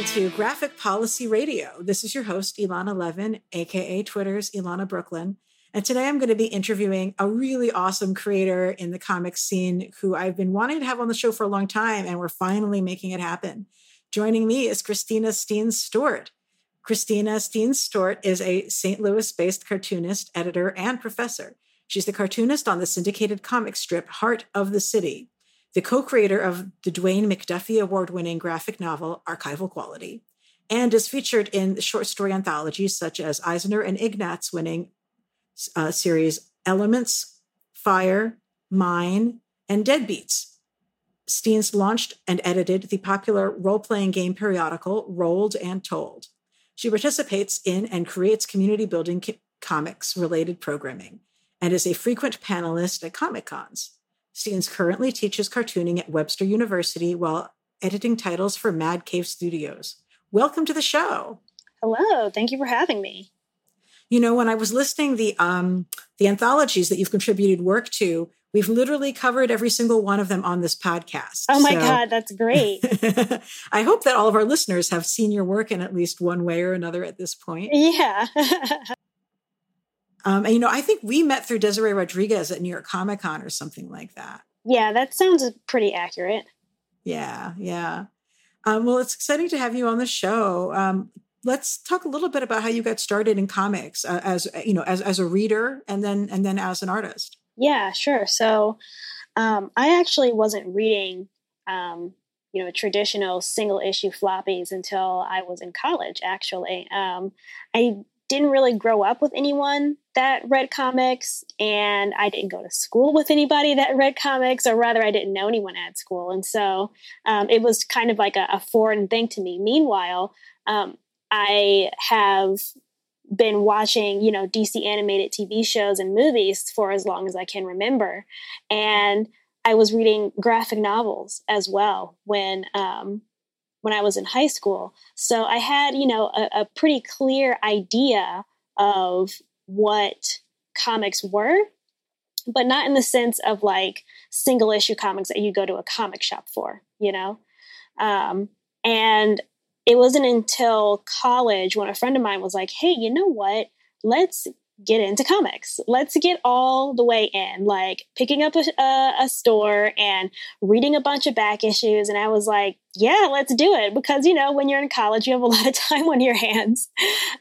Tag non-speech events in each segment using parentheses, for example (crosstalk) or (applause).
Welcome to Graphic Policy Radio. This is your host, Elana Levin, aka Twitter's Elana Brooklyn. And today I'm going to be interviewing a really awesome creator in the comics scene who I've been wanting to have on the show for a long time, and we're finally making it happen. Joining me is Christina Steenz Stewart. Christina Steenz Stewart is a St. Louis based cartoonist, editor, and professor. She's the cartoonist on the syndicated comic strip Heart of the City, the co creator of the Dwayne McDuffie Award winning graphic novel Archival Quality, and is featured in short story anthologies such as Eisner and Ignatz winning uh, series Elements, Fire, Mine, and Deadbeats. Steenz launched and edited the popular role playing game periodical Rolled and Told. She participates in and creates community building comics related programming and is a frequent panelist at Comic Cons. Steenz currently teaches cartooning at Webster University while editing titles for Mad Cave Studios. Welcome to the show. Hello, thank you for having me. You know, when I was listing the um, the anthologies that you've contributed work to, we've literally covered every single one of them on this podcast. Oh my so, god, that's great! (laughs) I hope that all of our listeners have seen your work in at least one way or another at this point. Yeah. (laughs) Um, and you know, I think we met through Desiree Rodriguez at New York Comic Con or something like that. Yeah, that sounds pretty accurate. Yeah, yeah. Um, well, it's exciting to have you on the show. Um, let's talk a little bit about how you got started in comics uh, as you know, as as a reader, and then and then as an artist. Yeah, sure. So, um, I actually wasn't reading, um, you know, traditional single issue floppies until I was in college. Actually, um, I didn't really grow up with anyone that read comics and I didn't go to school with anybody that read comics, or rather, I didn't know anyone at school. And so um, it was kind of like a, a, foreign thing to me. Meanwhile, um, I have been watching, you know, DC animated TV shows and movies for as long as I can remember. And I was reading graphic novels as well when um, when I was in high school. So I had, you know, a, a pretty clear idea of what comics were, but not in the sense of like single issue comics that you go to a comic shop for, you know? Um, and it wasn't until college when a friend of mine was like, hey, you know what? Let's get into comics. Let's get all the way in, like picking up a, a, a, store and reading a bunch of back issues. And I was like, yeah, let's do it. Because, you know, when you're in college, you have a (laughs) lot of time on your hands.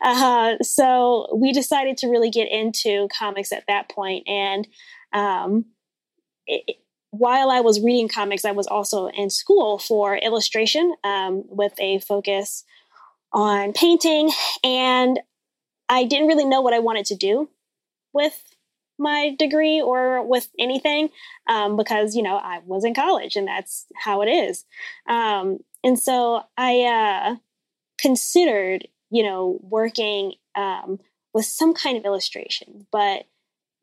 Uh, so we decided to really get into comics at that point. And um, it, while I was reading comics, I was also in school for illustration um, with a focus on painting. And I didn't really know what I wanted to do with my degree or with anything um, because you know I was in college and that's how it is. Um, and so I uh, considered you know working um, with some kind of illustration, but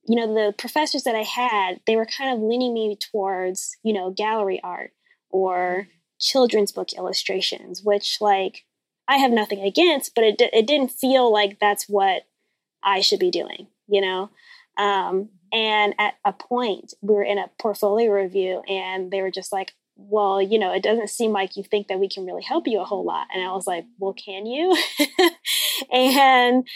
you know the professors that I had they were kind of leaning me towards you know gallery art or children's book illustrations, which like I have nothing against, but it it didn't feel like that's what I should be doing, you know. Um, and at a point, we were in a portfolio review, and they were just like, "Well, you know, it doesn't seem like you think that we can really help you a whole lot." And I was like, "Well, can you?" (laughs) and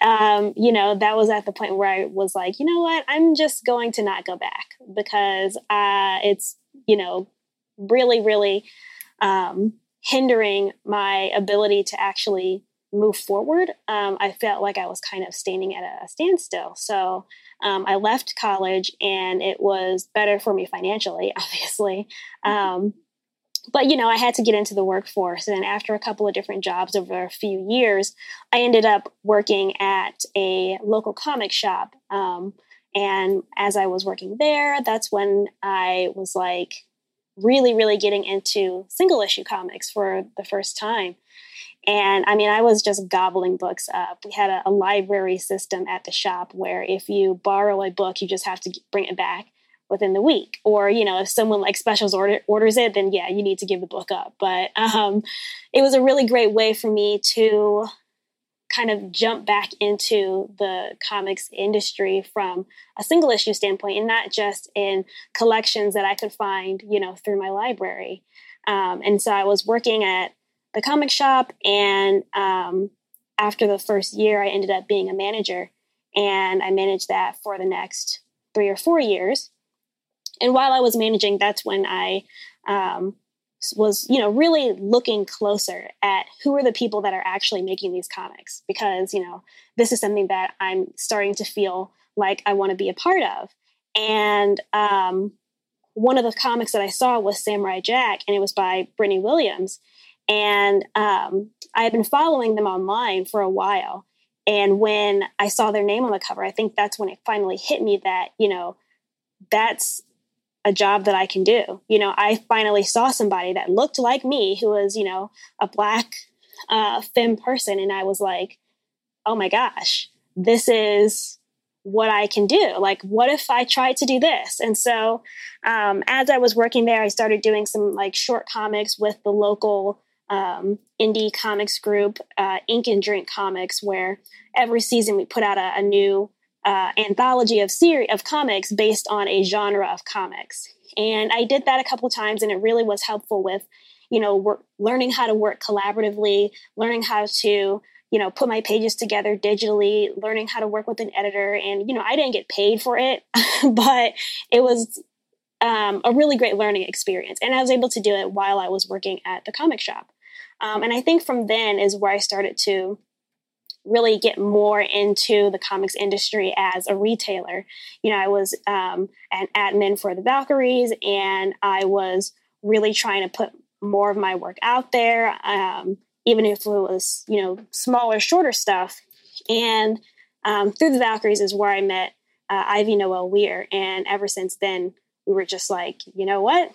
um, you know, that was at the point where I was like, "You know what? I'm just going to not go back because uh, it's you know really, really." Um, hindering my ability to actually move forward. Um, I felt like I was kind of standing at a, standstill. So um, I left college and it was better for me financially, (laughs) obviously. Mm-hmm. Um, but you know, I had to get into the workforce. And after a couple of different jobs over a few years, I ended up working at a local comic shop. Um, and as I was working there, that's when I was like, really, really getting into single issue comics for the first time. And I mean, I was just gobbling books up. We had a, a, library system at the shop where if you borrow a book, you just have to bring it back within the week. Or, you know, if someone like specials order, orders it, then yeah, you need to give the book up. But um, it was a really great way for me to kind of jump back into the comics industry from a single issue standpoint and not just in collections that I could find, you know, through my library. Um, and so I was working at the comic shop. And um, after the first year, I ended up being a manager. And I managed that for the next three or four years. And while I was managing, that's when I um, was, you know, really looking closer at who are the people that are actually making these comics because, you know, this is something that I'm starting to feel like I want to be a part of. And um, one of the comics that I saw was Samurai Jack, and it was by Brittney Williams. And um, I had been following them online for a while. And when I saw their name on the cover, I think that's when it finally hit me that, you know, that's a job that I can do. You know, I finally saw somebody that looked like me who was, you know, a black uh, femme person. And I was like, oh my gosh, this is what I can do. Like, what if I tried to do this? And so, um, as I was working there, I started doing some like short comics with the local um, indie comics group, uh, Ink and Drink Comics, where every season we put out a, a new uh, anthology of series of comics based on a genre of comics. And I did that a couple times, and it really was helpful with, you know, work, learning how to work collaboratively, learning how to you know put my pages together digitally learning how to work with an editor. And you know i didn't get paid for it (laughs) but it was um, a really great learning experience. And i was able to do it while i was working at the comic shop. Um, and i think from then is where i started to really get more into the comics industry as a retailer. You know, I was um, an admin for the Valkyries, and I was really trying to put more of my work out there, um, even if it was, you know, smaller, shorter stuff. And um, through the Valkyries is where I met uh, Ivy Noelle Weir. And ever since then, we were just like, you know what?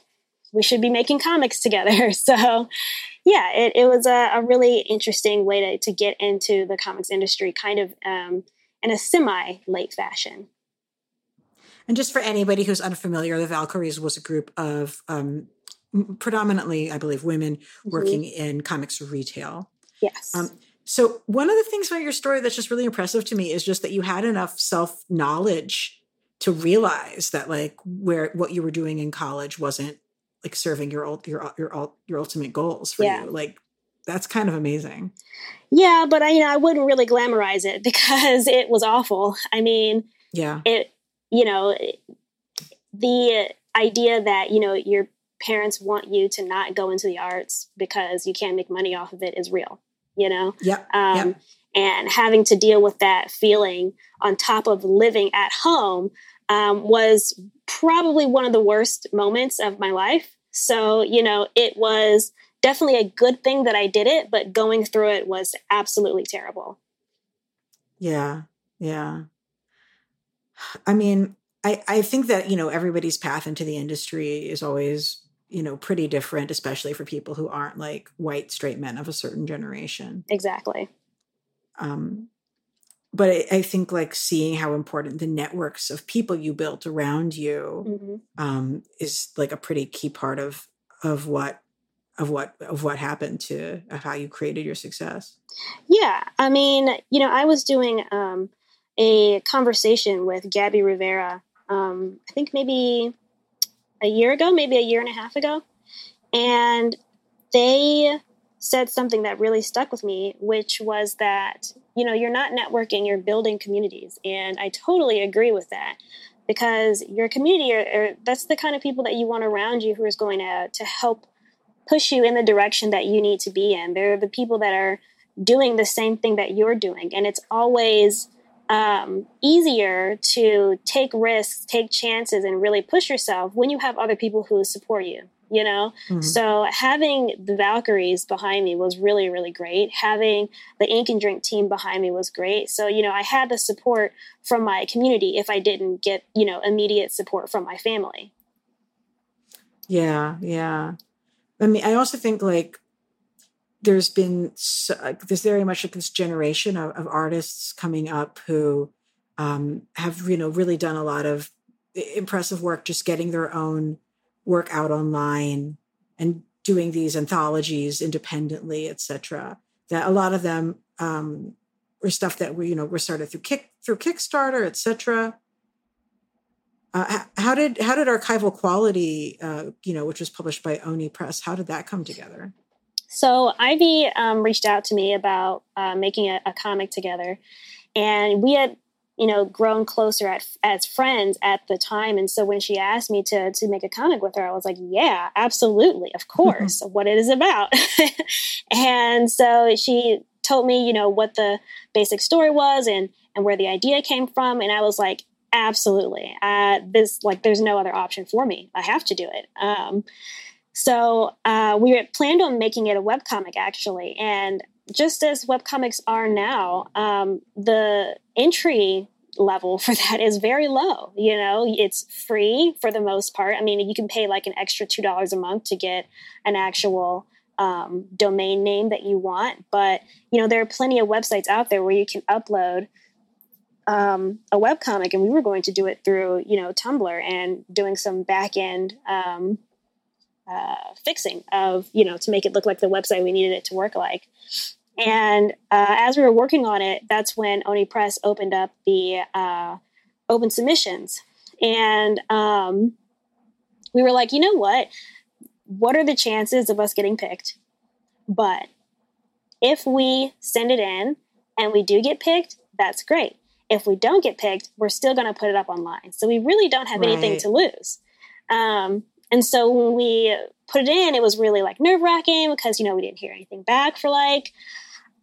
We should be making comics together. (laughs) So yeah, it, it was a, a, really interesting way to, to get into the comics industry, kind of um, in a semi late fashion. And just for anybody who's unfamiliar, the Valkyries was a group of um, predominantly, I believe, women mm-hmm. working in comics retail. Yes. Um, so one of the things about your story that's just really impressive to me is just that you had enough self knowledge to realize that like where what you were doing in college wasn't like serving your old your your your ultimate goals for yeah. you like that's kind of amazing yeah but i you know i wouldn't really glamorize it (laughs) because it was awful i mean yeah it you know the idea that you know your parents want you to not go into the arts because you can't make money off of it is real you know yeah um, yep. and having to deal with that feeling on top of living at home um, was probably one of the worst moments of my life. So, you know, it was definitely a good thing that I did it, but going through it was absolutely terrible. Yeah. Yeah. I mean, I, I think that, you know, everybody's path into the industry is always, you know, pretty different, especially for people who aren't like white straight men of a certain generation. Exactly. Um, but I, I, think like seeing how important the networks of people you built around you mm-hmm. um, is like a pretty key part of of what of what of what happened to of how you created your success. Yeah, I mean, you know, I was doing um, a conversation with Gabby Rivera. Um, I think maybe a year ago, maybe a year and a half ago, and they said something that really stuck with me, which was that, you know, you're not networking, you're building communities. And I totally agree with that because your community, are, that's the kind of people that you want around you who is going to, to help push you in the direction that you need to be in. They're the people that are doing the same thing that you're doing. And it's always um, easier to take risks, take chances, and really push yourself when you have other people who support you you know? Mm-hmm. So having the Valkyries behind me was really, really great. Having the Ink and Drink team behind me was great. So, you know, I had the support from my community if I didn't get, you know, immediate support from my family. Yeah, yeah. I mean, I also think like there's been so, there's very much like this generation of, of artists coming up who um, have you know really done a lot of impressive work just getting their own work out online and doing these anthologies independently, etc. That a lot of them um, were stuff that we, you know, were started through Kick through Kickstarter, etc. Uh, how did how did archival quality, uh, you know, which was published by Oni Press, how did that come together? So Ivy um, reached out to me about uh, making a, a, comic together, and we had, you know, grown closer at, as friends at the time. And so when she asked me to to make a comic with her, I was like, "Yeah, absolutely, of course, what it is about." (laughs) and so she told me, you know, what the basic story was and and where the idea came from, and I was like, "Absolutely, uh, this like there's no other option for me. I have to do it." Um, so uh, we planned on making it a webcomic actually. And just as webcomics are now, um, the entry level for (laughs) that is very low. You know, it's free for the most part. I mean, you can pay like an extra $2 a month to get an actual um, domain name that you want. But, you know, there are plenty of websites out there where you can upload um, a webcomic. And we were going to do it through, you know, Tumblr and doing some back end. Um, uh, fixing of you know to make it look like the website we needed it to work like and uh, as we were working on it that's when oni press opened up the uh, open submissions. And um, we were like you know what? What are the chances of us getting picked? But if we send it in and we do get picked that's great. If we don't get picked we're still going to put it up online. So we really don't have right. anything to lose. Um, and so when we put it in, it was really like nerve wracking because, you know, we didn't hear anything back for like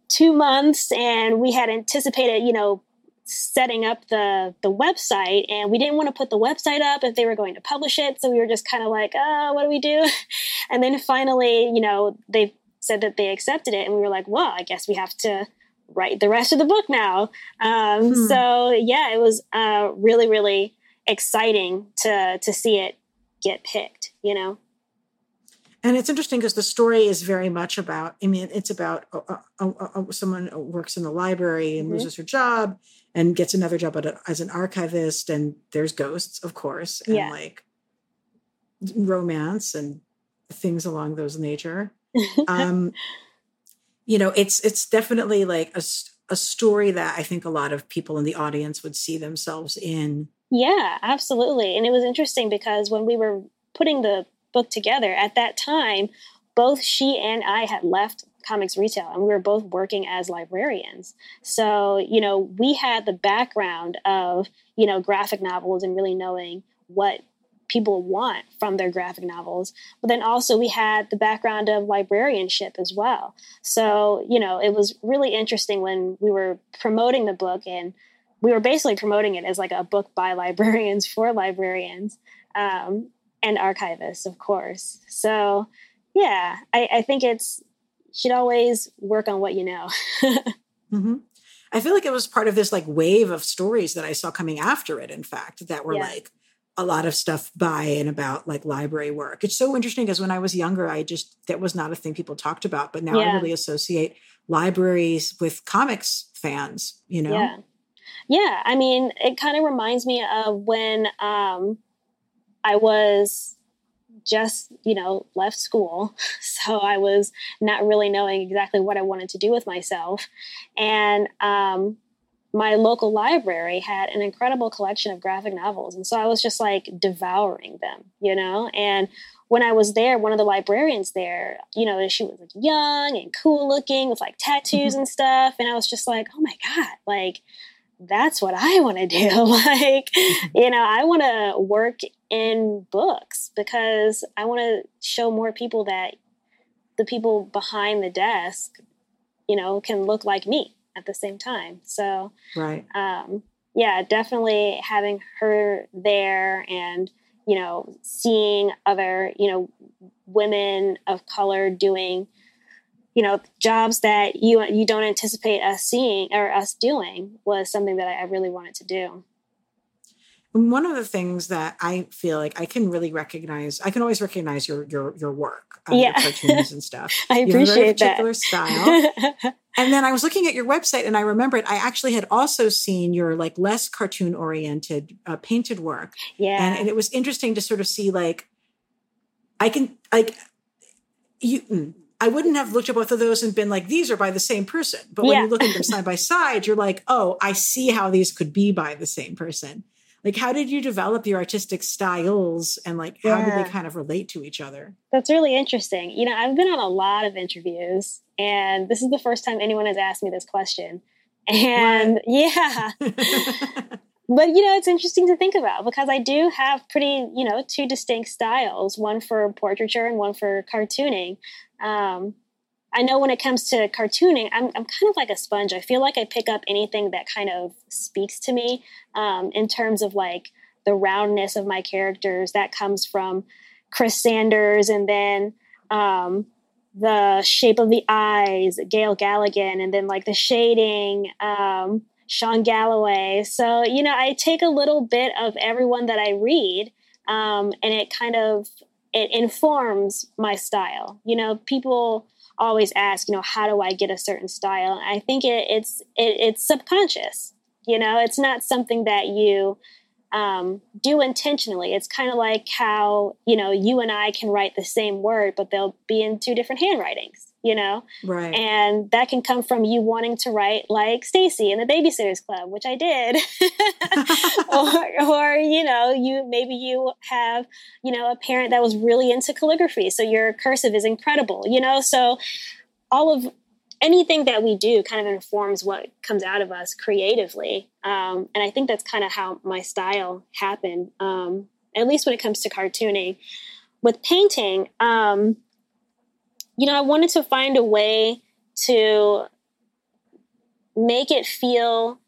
two months and we had anticipated, you know, setting up the the website and we didn't want to put the website up if they were going to publish it so we were just kind of like oh what do we do (laughs) and then finally you know they said that they accepted it and we were like well i guess we have to write the rest of the book now um, hmm. so yeah it was uh, really really exciting to to see it get picked, you know? And it's interesting because the story is very much about, I mean, it's about uh, uh, uh, someone works in the library and mm-hmm. loses her job and gets another job a, as an archivist. And there's ghosts, of course, and yeah. like romance and things along those nature. (laughs) um, you know, it's it's definitely like a, a story that I think a lot of people in the audience would see themselves in. Yeah, absolutely. And it was interesting because when we were putting the book together at that time, both she and I had left comics retail and we were both working as librarians. So, you know, we had the background of, you know, graphic novels and really knowing what people want from their graphic novels. But then also we had the background of librarianship as well. So, you know, it was really interesting when we were promoting the book and we were basically promoting it as like a book by (laughs) librarians for librarians um, and archivists, of course. So, yeah, I, I think it's should always work on what you know. (laughs) mm-hmm. I feel like it was part of this like wave of stories that I saw coming after it. In fact, that were yeah. like a lot of stuff by and about like library work. It's so interesting because when I was younger, I just that was not a thing people talked about, but now yeah. I really associate libraries with comics fans. You know. Yeah. Yeah, I mean, it kind of reminds me of when um, I was just, you know, left school. (laughs) So I was not really knowing exactly what I wanted to do with myself. And um, my local library had an incredible collection of graphic novels. And so I was just like devouring them, you know? And when I was there, one of the librarians there, you know, she was like young and cool looking with like tattoos mm-hmm. and stuff. And I was just like, oh my God, like, that's what I (laughs) want to do. (laughs) like, mm-hmm. you know, I want to work in books because I want to show more people that the people behind the desk, you know, can look like me at the same time. So, right. Um, yeah, definitely having her there and, you know, seeing other, you know, women of color doing you know jobs that you you don't anticipate us seeing or us doing was something that I, really wanted to do. one of the things that I feel like I can really recognize, I can always recognize your your your work, um, yeah. your cartoons and stuff. (laughs) I appreciate you have a particular that. style. (laughs) and then I was looking at your website, and I remembered I actually had also seen your like less cartoon oriented uh, painted work. Yeah, and, and it was interesting to sort of see like I can like you mm, I wouldn't have looked at both of those and been like, these are by the same person. But when yeah. you look at them side by side, you're like, oh, I see how these could be by the same person. Like, how did you develop your artistic styles and like how yeah. do they kind of relate to each other? That's really interesting. You know, I've been on a lot of interviews, and this is the first time anyone has asked me this question. And what? yeah. (laughs) but you know, it's interesting to think about because I do have pretty, you know, two distinct styles, one for portraiture and one for cartooning. Um, I know when it comes to cartooning, I'm, I'm kind of like a sponge. I feel like I pick up anything that kind of speaks to me um, in terms of like the roundness of my characters. That comes from Chris Sanders and then um, the shape of the eyes, Gale Galligan, and then like the shading, um, Sean Galloway. So, you know, I take a little bit of everyone that I read um, and it kind of it informs my style. You know, people always ask, you know, how do I get a certain style? I think it, it's it, it's subconscious. You know, it's not something that you um, do intentionally. It's kind of like how you know you and I can write the same word, but they'll be in two different handwritings you know? Right. And that can come from you wanting to write like Stacey in the Babysitters Club, which I did. (laughs) (laughs) or, or, you know, you maybe you have, you know, a parent that was really into calligraphy. So your cursive is incredible, you know? So all of anything that we do kind of informs what comes out of us creatively. Um, and I think that's kind of how my style happened, um, at least when it comes to cartooning. With painting, um, you know, I wanted to find a way to make it feel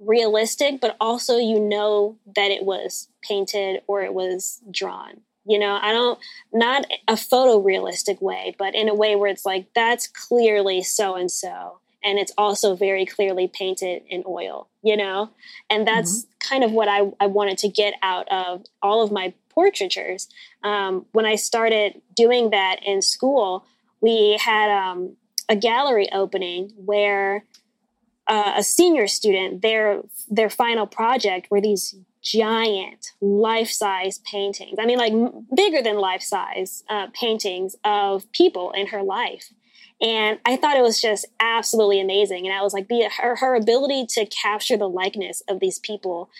realistic, but also you know that it was painted or it was drawn. You know, I don't, not a photorealistic way, but in a way where it's like, that's clearly so and so. And it's also very clearly painted in oil, you know? And that's mm-hmm. kind of what I, I wanted to get out of all of my portraitures. Um, when I started doing that in school, we had um, a gallery opening where uh, a senior student their their final project were these giant life-size paintings. I mean like m- bigger than life-size uh, paintings of people in her life. And i thought it was just absolutely amazing. And i was like the her, her ability to capture the likeness of these people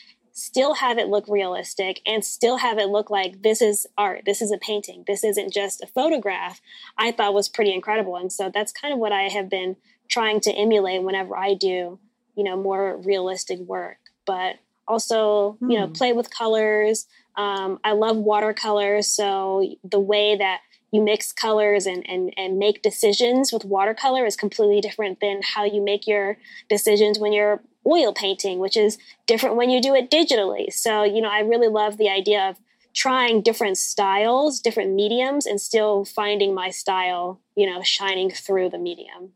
still have it look realistic and still have it look like this is art this is a painting this isn't just a photograph i thought was pretty incredible. And so that's kind of what i have been trying to emulate whenever i do you know more realistic work. But also you know hmm. play with colors. Um, i love watercolors so the way that you mix colors and, and, and make decisions with watercolor is completely different than how you make your decisions when you're oil painting, which is different when you do it digitally. So, you know, I really love the idea of trying different styles, different mediums, and still finding my style, you know, shining through the medium.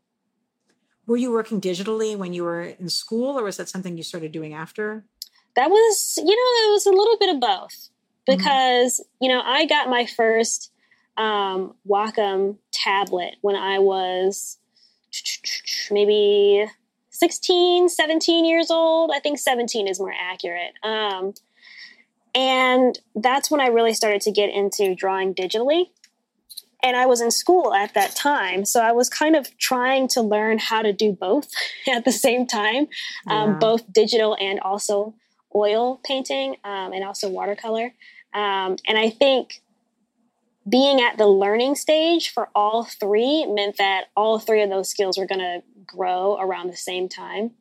Were you working digitally when you were in school, or was that something you started doing after? That was, you know, it was a little bit of both mm-hmm. because, mm-hmm. you know, I got my first um, Wacom tablet when I was maybe 16, 17 years old. I think 17 is more accurate. Um, and that's when I really started to get into drawing digitally. And I was in school at that time. So I was kind of trying to learn how to do both (laughs) at the same time, um, yeah. both digital and also oil painting um, and also watercolor. Um, and I think being at the learning stage for all three meant that all three of those skills were going to grow around the same time.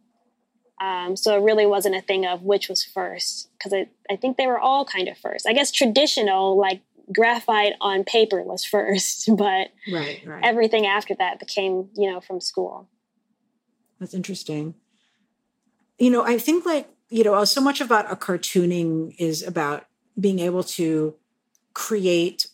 Um, so it really wasn't a thing of which was first because I, I think they were all kind of first. I guess traditional, like graphite on paper, was (laughs) first, but right, right. everything after that became, you know, from school. That's interesting. You know, I think like, you know, so much about a cartooning is about being able to create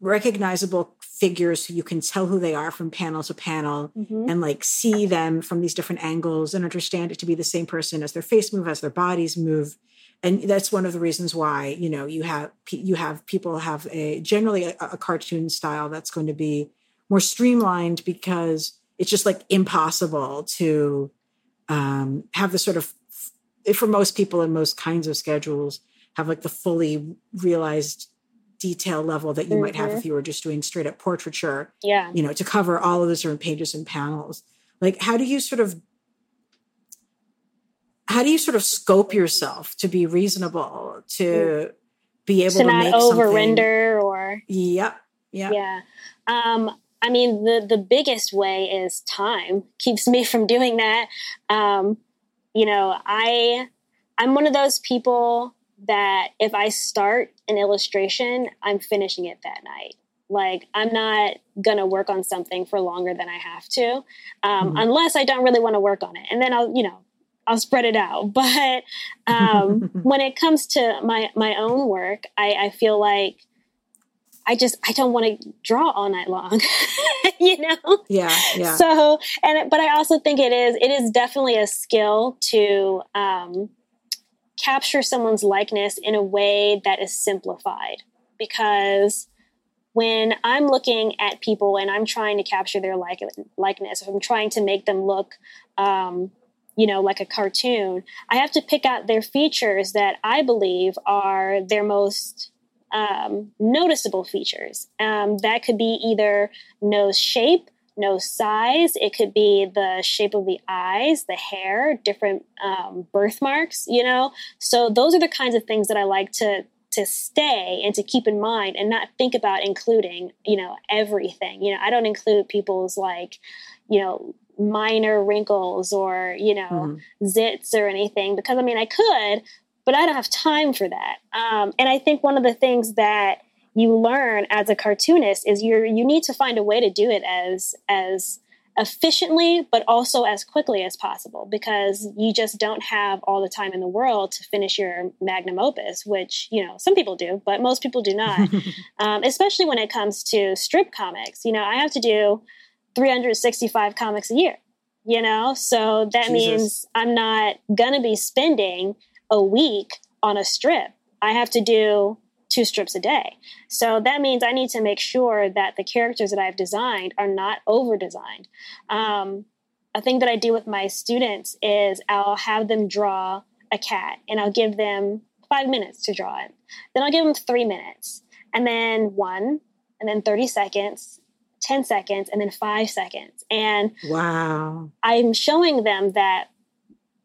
recognizable figures so you can tell who they are from panel to panel mm-hmm. and like see them from these different angles and understand it to be the same person as their face move as their bodies move and that's one of the reasons why you know you have you have people have a generally a, a cartoon style that's going to be more streamlined because it's just like impossible to um, have the sort of for most people in most kinds of schedules have like the fully realized detail level that you mm-hmm. might have if mm-hmm. you were just doing straight up portraiture. Yeah. You know, to cover all of the different pages and panels. Like, how do you sort of how do you sort of scope yourself to be reasonable to mm. be able to, to not over render or yep yeah yeah um I mean, the the biggest way is time keeps me from doing that. Um, you know, I I'm one of those people that if I start an illustration, I'm finishing it that night. Like I'm not gonna work on something for longer than I have to, um, mm-hmm. unless I don't really want to work on it, and then I'll you know I'll spread it out. (laughs) But um, (laughs) when it comes to my my own work, I, I feel like I just I don't want to draw all night long, (laughs) you know. Yeah, yeah. So and but I also think it is it is definitely a skill to um, capture someone's likeness in a way that is simplified because when I'm looking at people and I'm trying to capture their like likeness, if I'm trying to make them look, um, you know, like a cartoon, I have to pick out their features that I believe are their most um, noticeable features. Um, that could be either nose shape, nose size. It could be the shape of the eyes, the hair, different um, birthmarks. You know, so those are the kinds of things that I like to to stay and to keep in mind and not think about including you know everything you know i don't include people's like you know minor wrinkles or you know mm-hmm. zits or anything because i mean i could but I don't have time for that. Um, and I think one of the things that you learn as a cartoonist is you you need to find a way to do it as as efficiently but also as quickly as possible because you just don't have all the time in the world to finish your magnum opus which you know some people do but most people do not (laughs) um, especially when it comes to strip comics you know i have to do 365 comics a year you know so that Jesus. means i'm not gonna be spending a week on a strip. I have to do two strips a day. So that means I need to make sure that the characters that I've designed are not over designed. Um, a thing that I do with my students is I'll have them draw a cat and I'll give them five minutes to draw it. Then I'll give them three minutes and then one and then 30 seconds 10 seconds and then five seconds. And wow, I'm showing them that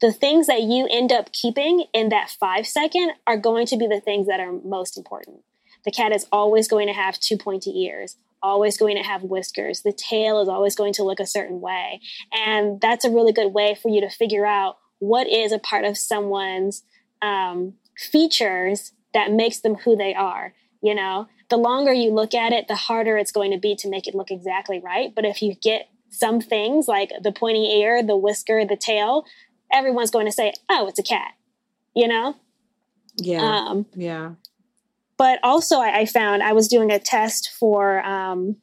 the things that you end up keeping in that five second are going to be the things that are most important. The cat is always going to have two pointy ears, always going to have whiskers. The tail is always going to look a certain way. And that's a really good way for you to figure out what is a part of someone's um, features that makes them who they are. You know, the longer you look at it, the harder it's going to be to make it look exactly right. But if you get some things like the pointy ear, the whisker, the tail, everyone's going to say, "Oh, it's a cat," you know. Yeah. Um, yeah. But also, I, I, found I was doing a test for um,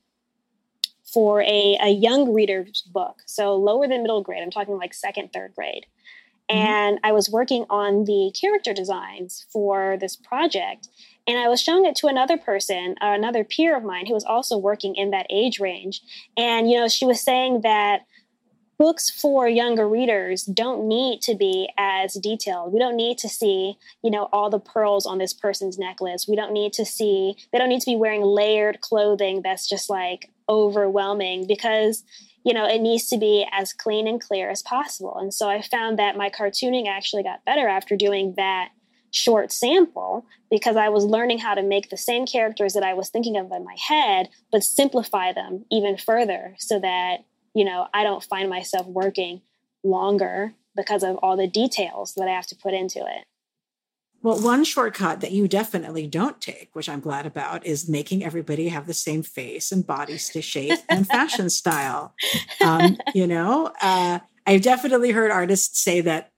for a, a young reader's book, so lower than middle grade. I'm talking like second, third grade. Mm-hmm. And I was working on the character designs for this project. And I was showing it to another person, uh, another peer of mine who was also working in that age range. And, you know, she was saying that books for younger readers don't need to be as detailed. We don't need to see, you know, all the pearls on this person's necklace. We don't need to see, they don't need to be wearing layered clothing that's just like overwhelming because, you know, it needs to be as clean and clear as possible. And so I found that my cartooning actually got better after doing that short sample because I was learning how to make the same characters that I was thinking of in my head, but simplify them even further so that you know, I don't find myself working longer because of all the details that I have to put into it. Well, one shortcut that you definitely don't take, which I'm glad about, is making everybody have the same face and body shape and fashion (laughs) style. Um, you know, uh, I've definitely heard artists say that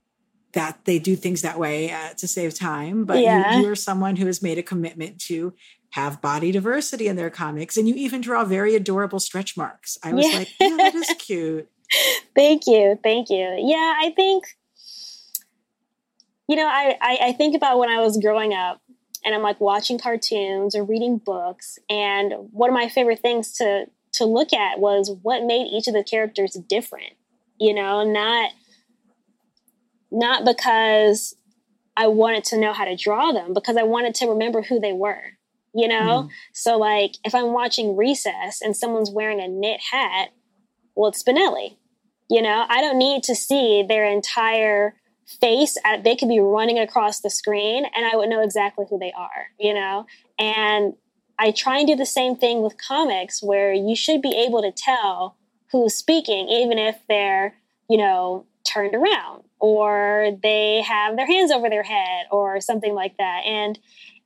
that they do things that way uh, to save time, but yeah. you, you're someone who has made a commitment to have body diversity in their comics and you even draw very adorable stretch marks. I was yeah. like, yeah, that is (laughs) cute. thank you. Thank you. Yeah, I think you know, I, I, I think about when I was growing up and I'm like watching cartoons or reading books and one of my favorite things to to look at was what made each of the characters different. You know, not not because I wanted to know how to draw them, because I wanted to remember who they were you know? Mm-hmm. So, like, if I'm watching Recess and someone's wearing a knit hat, well, it's Spinelli. You know, I don't need to see their entire face at, they could be running across the screen and I would know exactly who they are, you know? And I try and do the same thing with comics where you should be able to tell who's speaking, even if they're, you know, turned around or they have their hands over their head or something like that. And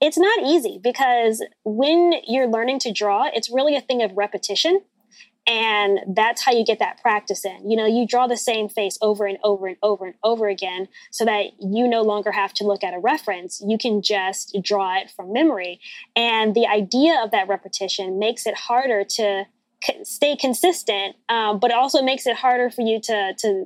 it's not easy because when you're learning to draw, it's really a thing of repetition. And that's how you get that practice in. You know, you draw the same face over and over and over and over again so that you no longer have to look at a reference. You can just draw it from memory. And the idea of that repetition makes it harder to stay consistent, um, but it also makes it harder for you to, to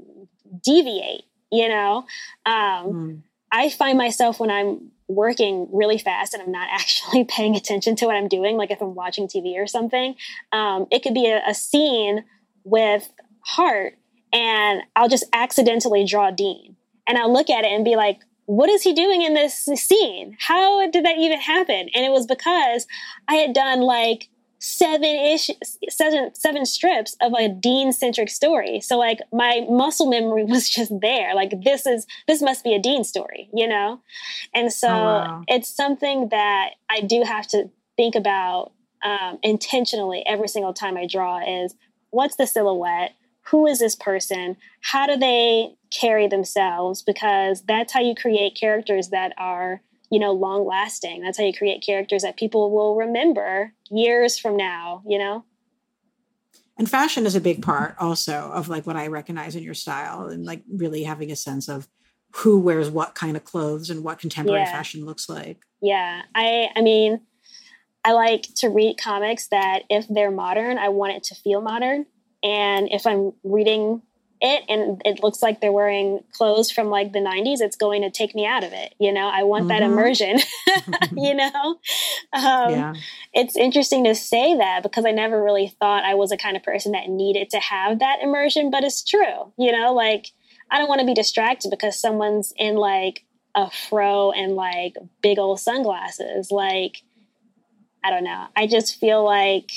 deviate, you know? Um, mm. I find myself when I'm working really fast and I'm not (laughs) actually paying attention to what I'm doing, like if I'm watching TV or something, um, it could be a, a scene with Heart and I'll just accidentally draw Dean. And I'll look at it and be like, what is he doing in this scene? How did that even happen? And it was because I had done like seven ish seven seven strips of a dean centric story. So like my muscle memory (laughs) was just there. Like this is this must be a dean story you know? And so oh, wow. it's something that i do have to think about um, intentionally every single time i draw is what's the silhouette? Who is this person? How do they carry themselves? Because that's how you create characters that are you know, long lasting. That's how you create characters that people will remember years from now, you know? And fashion is a big part also of like what I recognize in your style and like really having a sense of who wears what kind of clothes and what contemporary yeah. fashion looks like. Yeah. I I mean, I like to read comics that if they're modern, I want it to feel modern. And if I'm reading it and it looks like they're wearing clothes from like the 90s it's going to take me out of it you know i want mm-hmm. that immersion (laughs) (laughs) you know um, yeah. it's interesting to say that because i never really thought i was a kind of person that needed to have that immersion but it's true you know like i don't want to be distracted because someone's in like a fro and like big old sunglasses like i don't know i just feel like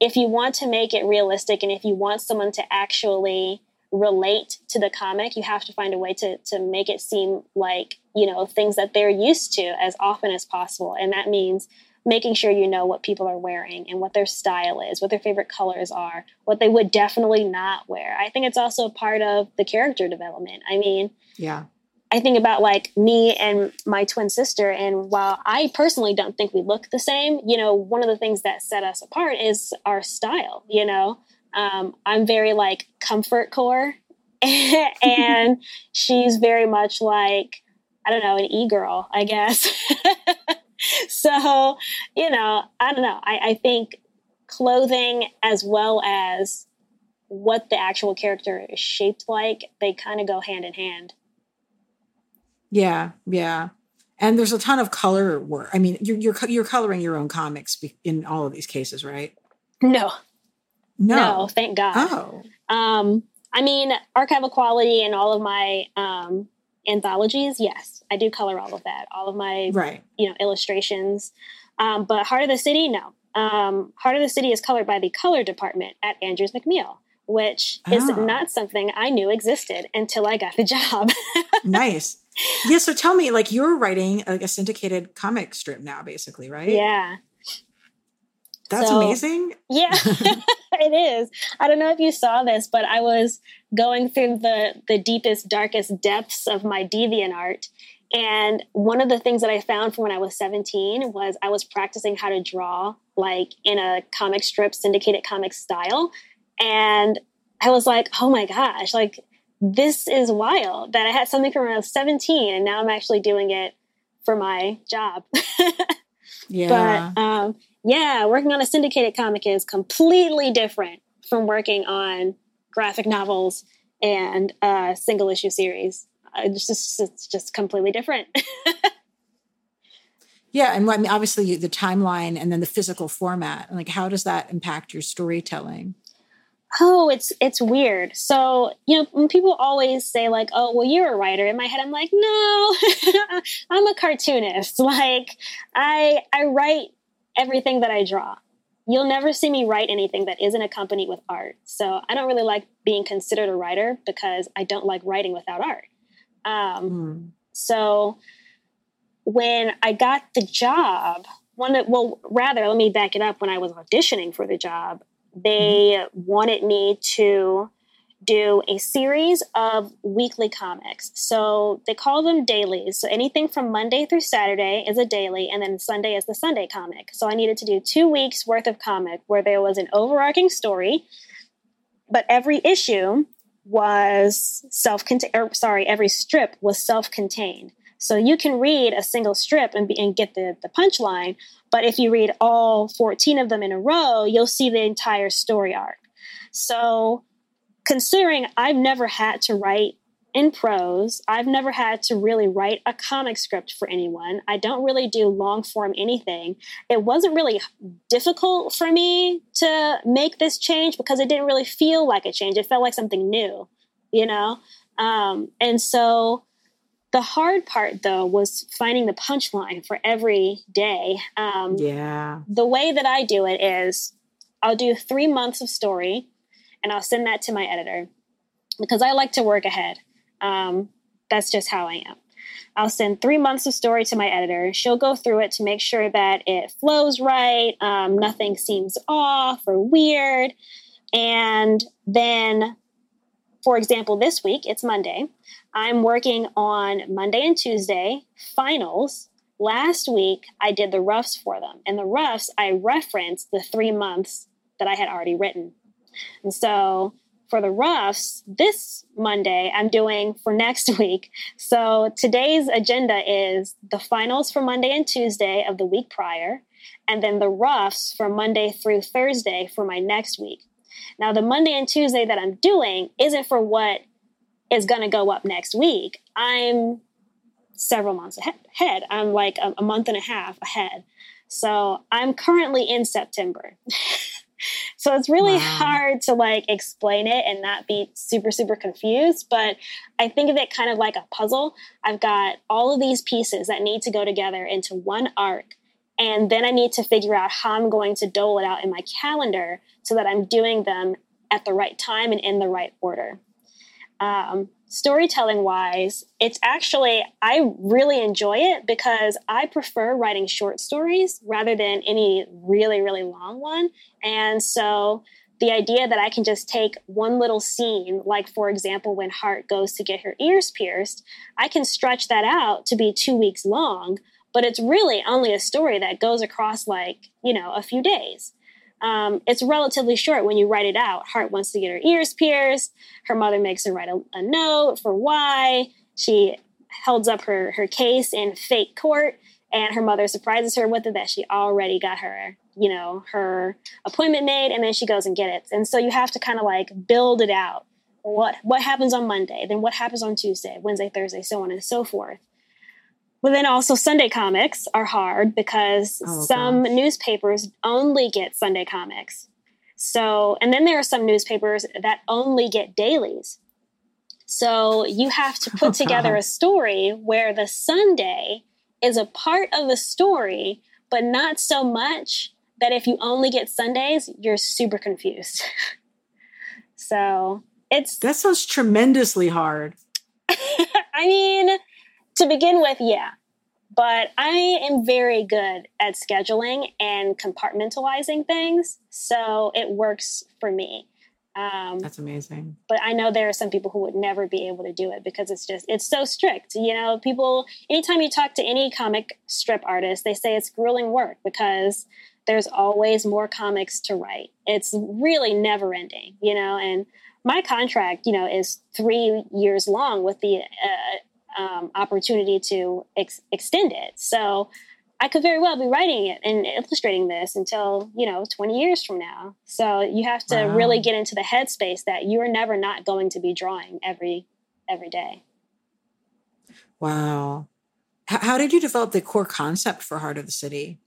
if you want to make it realistic and if you want someone to actually relate to the comic, you have to find a way to to make it seem like you know things that they're used to as often as possible, and that means making sure you know what people are wearing and what their style is, what their favorite colors are, what they would definitely not wear. I think it's also part of the character development. I mean, yeah. I think about like me and my twin sister, and while I personally don't think we look the same, you know, one of the things that set us apart is our style. You know, um, I'm very like comfort core, (laughs) and she's very much like I don't know an e girl, I guess. (laughs) so you know, I don't know. I, I think clothing as well as what the actual character is shaped like, they kind of go hand in hand. Yeah, yeah. And there's a ton of color work. I mean, you're you're you're coloring your own comics in all of these cases, right? No, no. no, thank God. Oh. Um, I mean, archival quality and all of my um, anthologies, yes, I do color all of that. All of my, right. you know, illustrations. Um, but Heart of the City, no. Um, Heart of the City is colored by the color department at Andrews McMeel, which oh. is not something I knew existed until I got the (laughs) job. nice. Yeah. So tell me, like, you're writing a, a syndicated comic strip now, basically, right? Yeah. That's so, amazing. Yeah, (laughs) (laughs) it is. I don't know if you saw this, but I was going through the the deepest, darkest depths of my deviant art. And one of the things that I found from when I was 17 was I was practicing how to draw like in a comic strip syndicated comic style. And I was like, oh my gosh, like this is wild that I had something from when I was 17 and now I'm actually doing it for my job. (laughs) yeah. But um, yeah, working on a syndicated comic is completely different from working on graphic novels and a single issue series. Uh, it's just, it's just completely different. (laughs) yeah, and I mean, obviously the timeline and then the physical format. Like, how does that impact your storytelling? Oh, it's it's weird. So you know, people always say like, "Oh, well, you're a writer," in my head, I'm like, "No, (laughs) I'm a cartoonist. (laughs) Like, I I write everything that I draw. You'll never see me write anything that isn't accompanied with art. So I don't really like being considered a writer because I don't like writing without art. Um, mm. So when I got the job, one of, well, rather, let me back it up. When I was auditioning for the job, they mm. wanted me to do a series of weekly comics. So they call them dailies. So anything from Monday through Saturday is a daily, and then Sunday is the Sunday comic. So I needed to do two weeks worth of comic where there was an overarching story, but every issue was self-contained. Or, sorry, every strip was self-contained. So you can read a single strip and, be, and get the, the punchline, but if you read all 14 of them in a row, you'll see the entire story arc. So considering I've never had to write in prose, I've never had to really write a comic script for anyone. I don't really do long form anything. It wasn't really difficult for me to make this change because it didn't really feel like a change. It felt like something new, you know? Um, and so the hard part, though, was finding the punchline for every day. Um, yeah. The way that I do it is I'll do three months of story and I'll send that to my editor because I like to work ahead. Um, that's just how I am. I'll send three months of story to my editor. She'll go through it to make sure that it flows right, um, nothing seems off or weird. And then, for example, this week, it's Monday. I'm working on Monday and Tuesday finals. Last week, I did the roughs for them. And the roughs, I referenced the three months that I had already written. And so for the roughs, this Monday, I'm doing for next (laughs) week. So today's agenda is the finals for Monday and Tuesday of the week prior, and then the roughs for Monday through Thursday for my next week. Now, the Monday and Tuesday that I'm doing isn't for what is going to go up next week. I'm several months ahead. I'm like a, month and a half ahead. So I'm currently in September. (laughs) so it's really wow. hard to like explain it and not be super super confused but i think of it kind of like a puzzle i've got all of these pieces that need to go together into one arc and then i need to figure out how i'm going to dole it out in my calendar so that i'm doing them at the right time and in the right order um, storytelling wise, it's actually, I really enjoy it because I prefer writing short stories rather than any really, really long one. And so the idea that I can just take one little scene, like for example, when Heart goes to get her ears pierced, I can stretch that out to be two weeks long, but it's really only a story that goes across like, you know, a few days. Um, it's relatively short when you write it out. Heart wants to get her ears pierced. Her mother makes her write a, a note for why. She holds up her, her case in fake court, and her mother surprises her with it that she already got her, you know, her appointment made, and then she goes and get it. And so you have to kind of like build it out. What what happens on Monday? Then what happens on Tuesday, Wednesday, Thursday, so on and so forth. But then also Sunday comics are hard because oh, some gosh. newspapers only get Sunday comics. So, and then there are some newspapers that only get dailies. So you have to put (laughs) together a story where the Sunday is a part of the story, but not so much that if you only get Sundays, you're super confused. (laughs) so it's. That sounds tremendously hard. (laughs) I mean, to begin with, yeah. But I am very good at scheduling and compartmentalizing things. So it works for me. Um, That's amazing. But I know there are some people who would never be able to do it because it's just, it's so strict. You know, people, anytime you talk to any comic strip artist, they say it's grueling work because there's always more comics to write. It's really never ending, you know, and my contract, you know, is three years long with the uh, um, opportunity to ex- extend it. So I could very well be writing it and illustrating this until, you know, 20 years from now. So you have to wow. really get into the headspace that you're never not going to be drawing every every day. Wow. H- how did you develop the core concept for Heart of the City?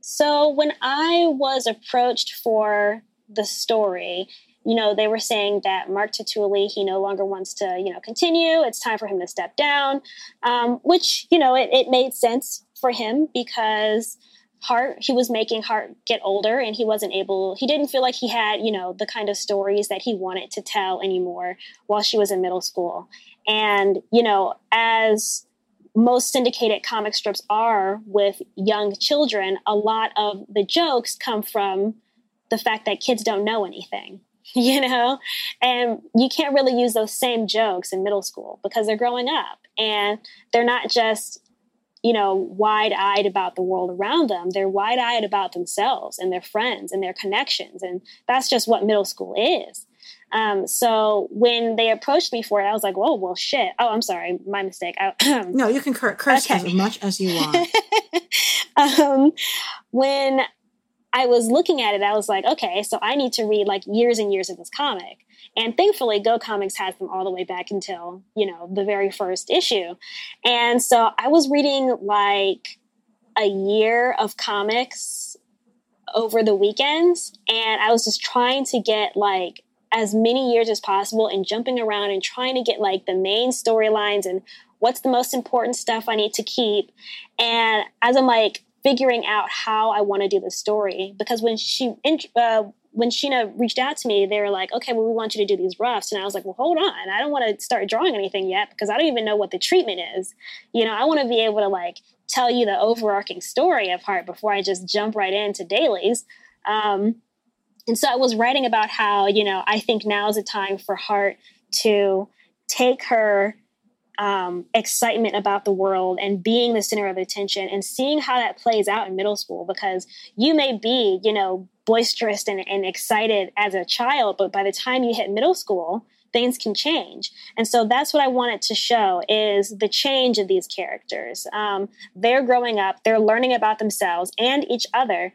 So when I was approached for the story, you know, they were saying that Mark Tatulli, he no longer wants to, you know, continue. It's time for him to step down, um, which, you know, it, it made sense for him because Heart, he was making Heart get older and he wasn't able, he didn't feel like he had, you know, the kind of stories that he wanted to tell anymore while she was in middle school. And, you know, as most syndicated comic strips are with young children, a lot of the jokes come from the fact that kids don't know anything, (laughs) you know? And you can't really use those same jokes in middle school because they're growing up and they're not just you know, wide eyed about the world around them. They're wide eyed about themselves and their friends and their connections. And that's just what middle school is. Um, so when they approached me for it, I was like, whoa, well, shit. Oh, I'm sorry. My mistake. I, (clears throat) no, you can curse okay. as much as you want. (laughs) um, when I was looking at it, I was like, okay, so I need to read like years and years of this comic. And thankfully, Go Comics has them all the way back until, you know, the very first issue. And so I was reading like a year of comics over the weekends. And I was just trying to get like as many years as possible and jumping around and trying to get like the main storylines and what's the most important stuff I need to keep. And as I'm like figuring out how I want to do the story, because when she, uh, when Sheena reached out to me, they were like, okay, well, we want you to do these roughs. And I was like, well, hold on. I don't want to start drawing anything yet because I don't even know what the treatment is. You know, I want to be able to like tell you the overarching story of Heart before I just jump right into dailies. Um, and so I was writing about how, you know, I think now is a time for Heart to take her um, excitement about the world and being the center of attention and seeing how that plays out in middle school because you may be, you know, boisterous and, and excited as a child, but by the time you hit middle school, things can change. And so that's what I wanted to show is the change of these characters. Um, they're growing up, they're learning about themselves and each other,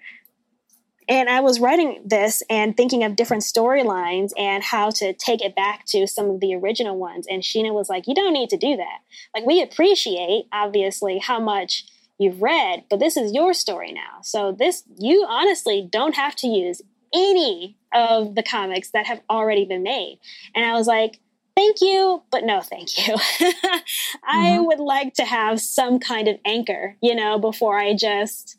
and I was writing this and thinking of different storylines and how to take it back to some of the original ones. And Sheena was like, You don't need to do that. Like, we appreciate, obviously, how much you've read, but this is your story now. So, this, you honestly don't have to use any of the comics that have already been made. And I was like, Thank you, but no, thank you. (laughs) I mm-hmm. would like to have some kind of anchor, you know, before I just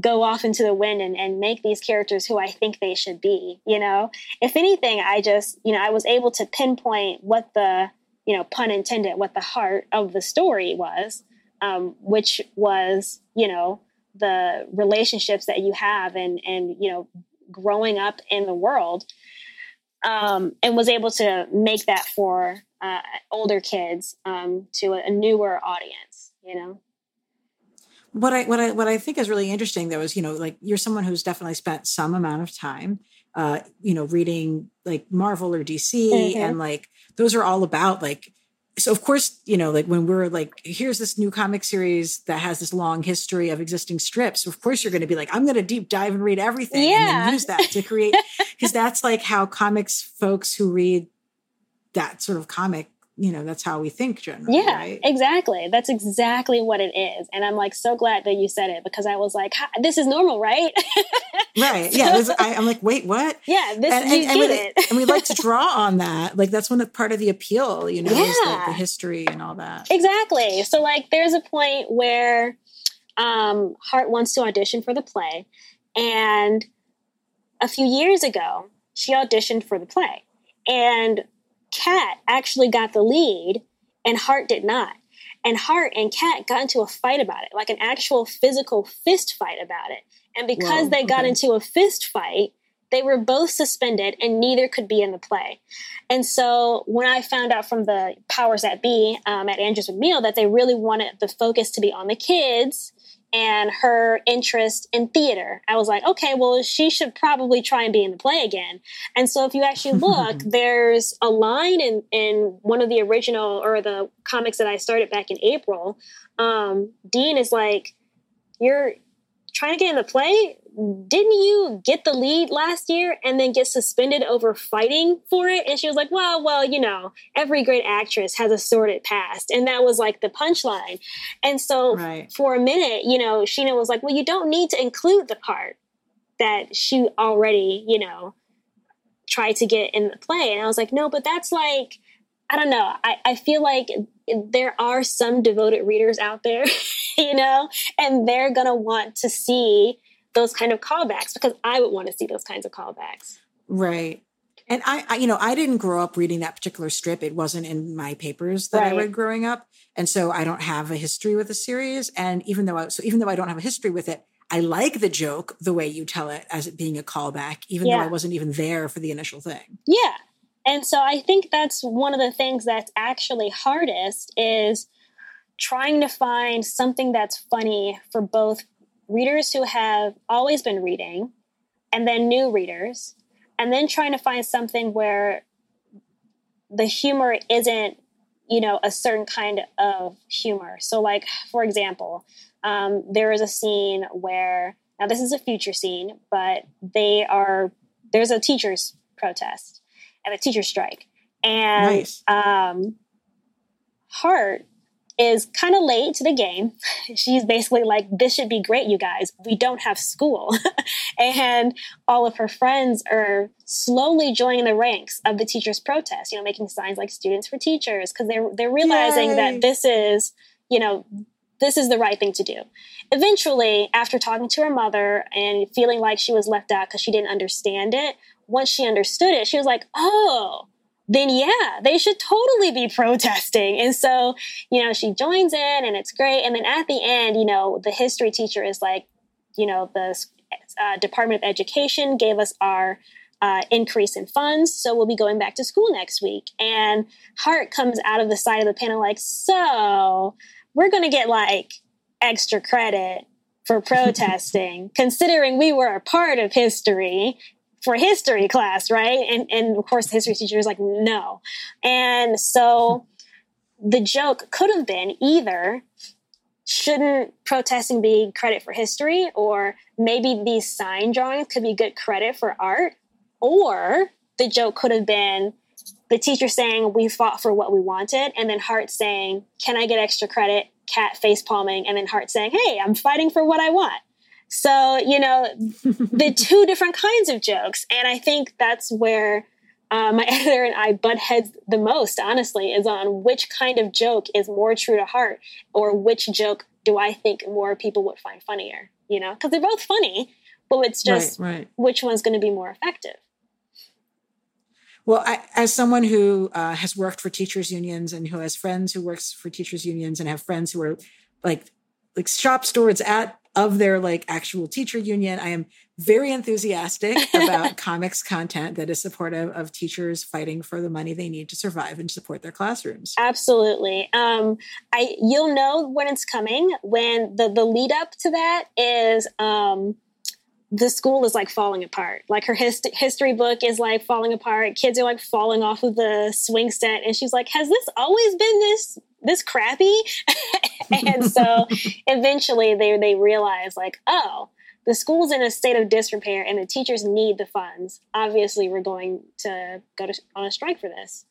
go off into the wind and, and make these characters who I think they should be. You know, if anything, I just, you know, I was able to pinpoint what the, you know, pun intended, what the heart of the story was, um, which was, you know, the relationships that you have and, and, you know, growing up in the world. Um, and was able to make that for uh, older kids um, to a, a newer audience, you know what I what I what I think is really interesting though is you know like you're someone who's definitely spent some amount of time uh you know reading like Marvel or DC mm-hmm. and like those are all about like so of course you know like when we're like here's this new comic series that has this long history of existing strips of course you're going to be like i'm going to deep dive and read everything yeah. and then use that to create (laughs) because that's like how comics folks who read that sort of comic you know that's how we think generally yeah right? exactly. That's exactly what it is and i'm like so glad that you said it because i was like this is normal right? (laughs) Right. Yeah I, am like wait what? Yeah this and, and, and, we, it. and we like to (laughs) draw on that. Like that's one of part of the appeal you know yeah. is the, the history and all that. Exactly. So like there's a point where um heart wants to audition for the play and a few years ago she auditioned for the play and Cat actually got the lead and Heart did not. And Heart and Cat got into a fight about it, like an actual physical fist fight about it. And because Whoa, they got into a fist fight, they were both suspended and neither could be in the play. And so when I found out from the powers that be um, at Andrews McMeel that they really wanted the focus to be on the kids and her interest in theater. I was like, okay, well, she should probably try and be in the play again. And so if you actually (laughs) look, there's a line in, in one of the original or the comics that I started back in April. Um, Dean is like, you're trying to get in the play? didn't you get the lead last year and then get suspended over fighting for it? And she was like, well, well, you know, every great actress has a sordid past. And that was like the punchline. And so right. for a minute, you know, Sheena was like, well, you don't need to include the part that she already, you know, tried to get in the play. And I was like, no, but that's like, I don't know. I, I feel like there are some devoted readers out there, (laughs) you know, and they're going to want to see those kind of callbacks because I would want to see those kinds of callbacks. Right. And I, I, you know, I didn't grow up reading that particular strip. It wasn't in my papers that right. I read growing up. And so I don't have a history with the series. And even though I, so even though I don't have a history with it, I like the joke the way you tell it as it being a callback, even yeah. though I wasn't even there for the initial thing. Yeah. And so I think that's one of the things that's actually hardest is trying to find something that's funny for both readers who have always been reading and then new readers and then trying to find something where the humor isn't you know a certain kind of humor. So like for example um, there is a scene where now this is a future scene but they are there's a teachers protest and a teacher strike and nice. um, heart is kind of late to the game. (laughs) She's basically like, This should be great, you guys. We don't have school. (laughs) and all of her friends are slowly joining the ranks of the teachers' protest, you know, making signs like students for teachers, because they're they're realizing Yay. that this is, you know, this is the right thing to do. Eventually, after talking to her mother and feeling like she was left out because she didn't understand it, once she understood it, she was like, Oh, then yeah, they should totally be protesting. And so, you know, she joins in and it's great. And then at the end, you know, the history teacher is like, you know, the uh, Department of Education gave us our uh, increase in funds. So we'll be going back to school next week. And Heart comes out of the side of the panel like, so we're going to get like extra credit for (laughs) protesting, considering we were a part of history for history class, right? And and of course the history teacher is like, no. And so the joke could have been either shouldn't protesting be credit for history or maybe these sign drawings could be good credit for art or the joke could have been the teacher saying we fought for what we wanted and then heart saying can i get extra credit cat face palming and then heart saying hey i'm fighting for what i want so, you know, the (laughs) two different kinds of jokes. And I think that's where uh, my (laughs) editor and I butt heads the most, honestly, is on which kind of joke is more true to heart or which joke do I think more people would find funnier, you know? Because they're both funny, but it's just right, right. which one's going to be more effective. Well, I, as someone who uh, has worked for teachers unions and who has friends who works for teachers unions and have friends who are like like shop stewards at of their like actual teacher union. I am very enthusiastic (laughs) about comics content that is supportive of teachers fighting for the money they need to survive and support their classrooms. Absolutely. Um, I you'll know when it's coming. When the the lead up to that is um, the school is like falling apart. Like her hist- history book is like falling apart. Kids are like falling off of the swing set, and she's like, "Has this always been this this crappy?" (laughs) and so (laughs) eventually they they realize like, oh, the school's in a state of disrepair and the teachers need the funds. Obviously, we're going to go to, on a strike for this.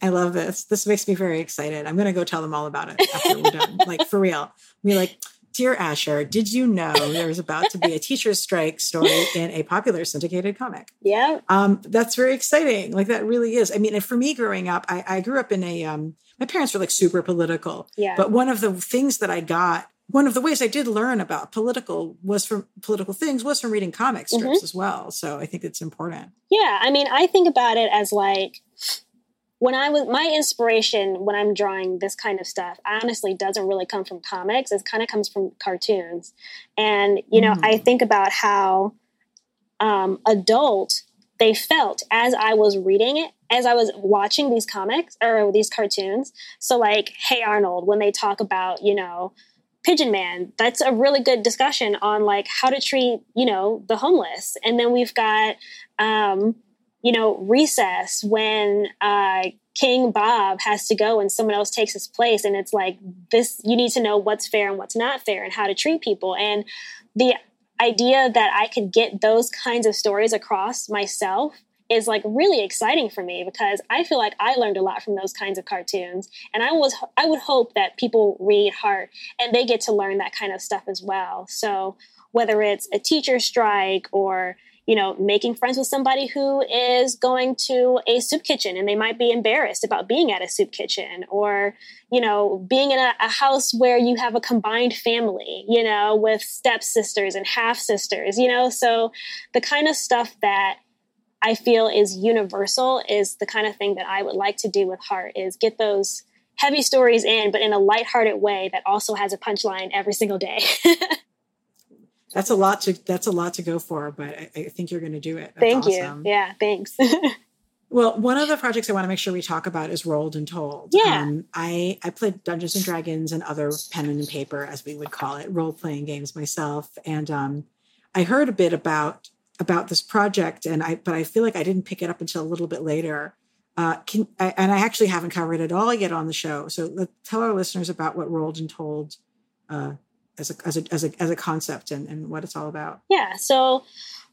I love this. This makes me very excited. I'm going to go tell them all about it after we're done. (laughs) like for real. Be like, dear Asher, did you know there's about to be a teacher's strike story in a popular syndicated comic? Yeah. Um, that's very exciting. Like that really is. I mean, and for me growing up, I, I grew up in a um, my parents were like super political. Yeah. But one of the things that I got, one of the ways I did learn about political was from political things was from reading comic strips mm-hmm. as well. So I think it's important. Yeah. I mean, I think about it as like when I was my inspiration when I'm drawing this kind of stuff honestly doesn't really come from comics. It kind of comes from cartoons. And, you know, mm. I think about how um, adult they felt as I was reading it, as I was watching these comics or these cartoons. So, like, Hey Arnold, when they talk about, you know, Pigeon Man, that's a really good discussion on like how to treat, you know, the homeless. And then we've got, um, you know, Recess when uh, King Bob has to go and someone else takes his place. And it's like, this, you need to know what's fair and what's not fair and how to treat people. And the idea that I could get those kinds of stories across myself is like really exciting for me because I feel like I learned a lot from those kinds of cartoons and I was I would hope that people read Heart and they get to learn that kind of stuff as well. So whether it's a teacher strike or you know, making friends with somebody who is going to a soup kitchen and they might be embarrassed about being at a soup kitchen or, you know, being in a, a house where you have a combined family, you know, with stepsisters and half sisters, you know, so the kind of stuff that I feel is universal is the kind of thing that I would like to do with Heart is get those heavy stories in, but in a lighthearted way that also has a punchline every single day. (laughs) that's a lot to that's a lot to go for, but I, I think you're going to do it. That's Thank awesome. you. Yeah, thanks. (laughs) well, one of the projects I want to make sure we talk about is Rolled and Told. Yeah, um, I I played Dungeons and Dragons and other pen and paper, as we would call it, role playing games myself, and um, I heard a bit about about this project, and I but I feel like I didn't pick it up until a little bit later. Uh, can, I, and I actually haven't covered it all yet on the show. So let, tell our listeners about what Rolled and Told uh, as a as a as a as a concept and, and what it's all about. Yeah. So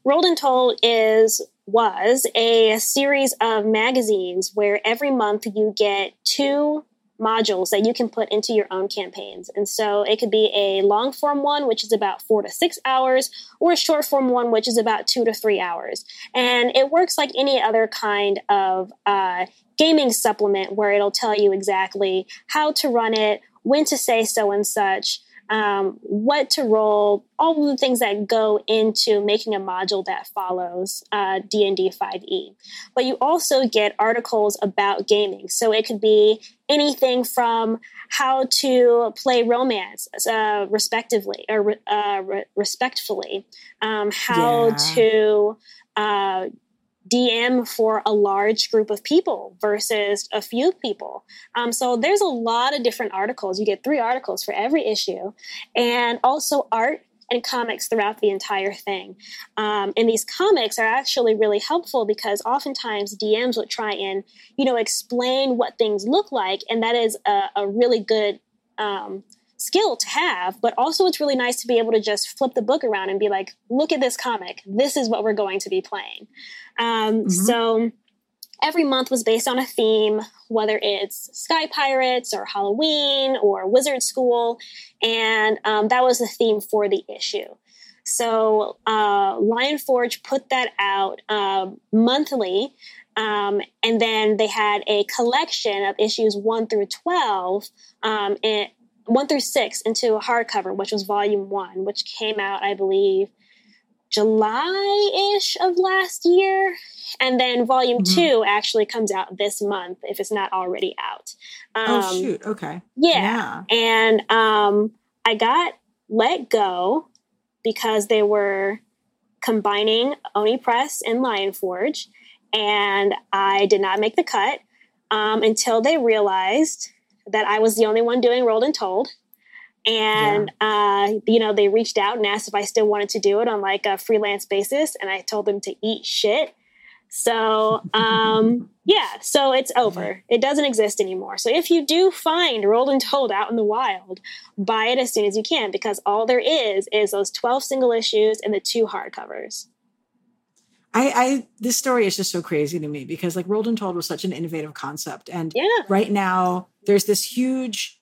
Rolled and Told is was a series of magazines where every month you get two modules that you can put into your own campaigns. And so it could be a long form one, which is about four to six hours, or a short form one, which is about two to three hours. And it works like any other kind of uh, gaming supplement where it'll tell you exactly how to run it, when to say so and such um, what to roll, all of the things that go into making a module that follows uh, D&D 5e. But you also get articles about gaming. So it could be anything from how to play romance uh, respectively or uh, re- respectfully, um, how yeah. to uh, DM for a large group of people versus a few people. Um, so there's a lot of different articles. You get three articles for every issue, and also art and comics throughout the entire thing. Um, and these comics are actually really helpful because oftentimes DMs would try and you know explain what things look like, and that is a, a really good. Um, skill to have, but also it's really nice to be able to just flip the book around and be like, look at this comic. This is what we're going to be playing. Um, mm-hmm. So every month was based on a theme, whether it's Sky Pirates or Halloween or Wizard School. And um, that was the theme for the issue. So uh, Lion Forge put that out uh, monthly. Um, and then they had a collection of issues 1 through 12 um, 1 through 6 into a hardcover, which was volume 1, which came out, I believe, July ish of last year. And then volume mm-hmm. two actually comes out this month if it's not already out. Oh, um, oh, shoot. Okay. Yeah. yeah. And um, I got let go because they were combining Oni Press and Lion Forge. And I did not make the cut um, until they realized that I was the only one doing Rolled and Told. And yeah. uh, you know they reached out and asked if i still wanted to do it on like a freelance basis and i told them to eat shit. So (laughs) um, yeah so it's over. It doesn't exist anymore. So if you do find rolled and told out in the wild buy it as soon as you can because all there is is those 12 single issues and the two hardcovers I, I this story is just so crazy to me because like rolled and told was such an innovative concept and yeah. right now there's this huge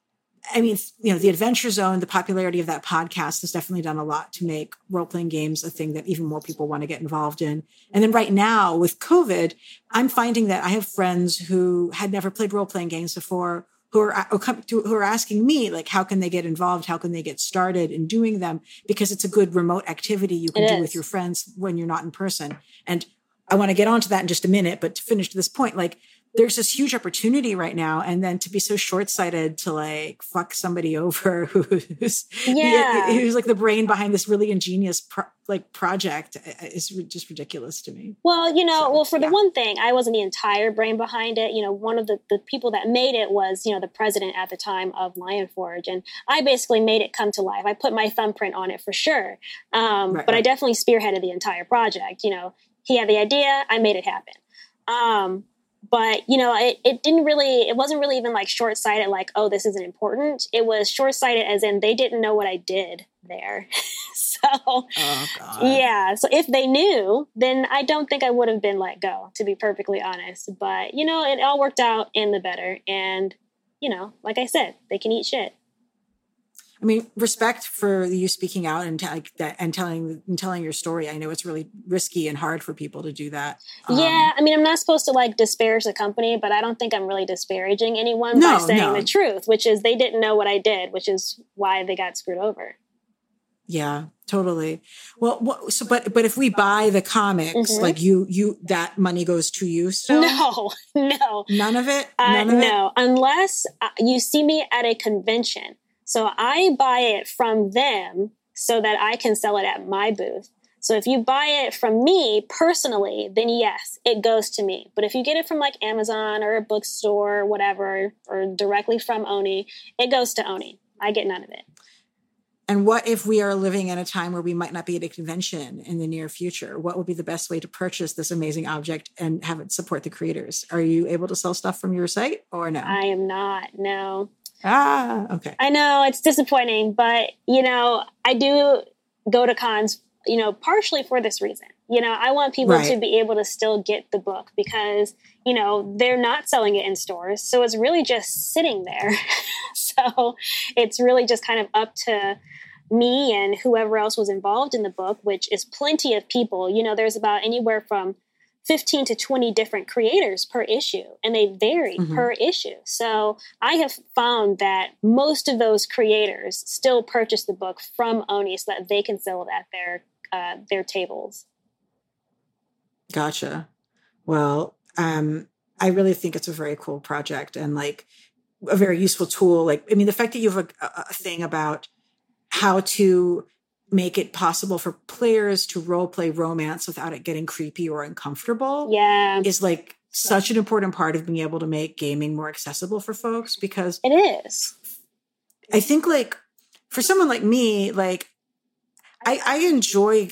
I mean, you know, the Adventure Zone, the popularity of that podcast has definitely done a lot to make role playing games a thing that even more people want to get involved in. And then right now with COVID, I'm finding that I have friends who had never played role playing games before who are uh, who are asking me like how can they get involved? How can they get started in doing them? Because it's a good remote activity you can it do is. with your friends when you're not in person. And i want to get onto that in just a minute but to finish this point like there's this huge opportunity right now and then to be so short-sighted to like fuck somebody (laughs) over who's yeah. who's like the brain behind this really ingenious pro- like project is just ridiculous to me well you know so, well for yeah. the one thing i wasn't the entire brain behind it you know one of the, the people that made it was you know the president at the time of lion forge and i basically made it come to life i put my thumbprint on it for sure um, right, but right. i definitely spearheaded the entire project you know he had the idea i made it happen um, but you know it, it didn't really it wasn't really even like short-sighted like oh this isn't important. It was short-sighted as in they didn't know what i did there. (laughs) So oh, yeah. So if they knew then i don't think i would have been let go to be perfectly honest. But you know it all worked out in the better. And you know like i said they can eat shit I mean, respect for you speaking out and, like that and telling and telling your story. I know it's really risky and hard for people to do that. Um, yeah, I mean, I'm not supposed to like disparage the company, but I don't think I'm really disparaging anyone no, by saying no. the truth, which is they didn't know what I did, which is why they got screwed over. Yeah, totally. Well, what, so but but if we buy the comics, mm-hmm. like you you that money goes to you. So no, (laughs) no, none of it. Uh, None uh, of no, it? unless uh, you see me at a convention. So I buy it from them so that I can sell it at my booth. So if you buy it from me personally, then yes, it goes to me. But if you get it from like Amazon or a bookstore or whatever, or directly from Oni, it goes to Oni. I get none of it. And what if we are living in a time where we might not be at a convention in the near future? What would be the best way to purchase this amazing object and have it support the creators? Are you able to sell stuff from your site or no? I am not. No. Ah, okay. I know it's disappointing, but you know, I do go to cons, you know, partially for this reason. You know, I want people right. to be able to still get the book because, you know, they're not selling it in stores. So it's really just sitting there. (laughs) so it's really just kind of up to me and whoever else was involved in the book, which is plenty of people. You know, there's about anywhere from 15 to 20 different creators per issue, and they vary mm-hmm. per issue. So I have found that most of those creators still purchase the book from Oni so that they can sell it at their uh, their tables. Gotcha. Well, um, I really think it's a very cool project and like a very useful tool. Like, I mean, the fact that you have a, a thing about how to make it possible for players to role play romance without it getting creepy or uncomfortable yeah. is like such an important part of being able to make gaming more accessible for folks because it is. I think like for someone like me like i i enjoy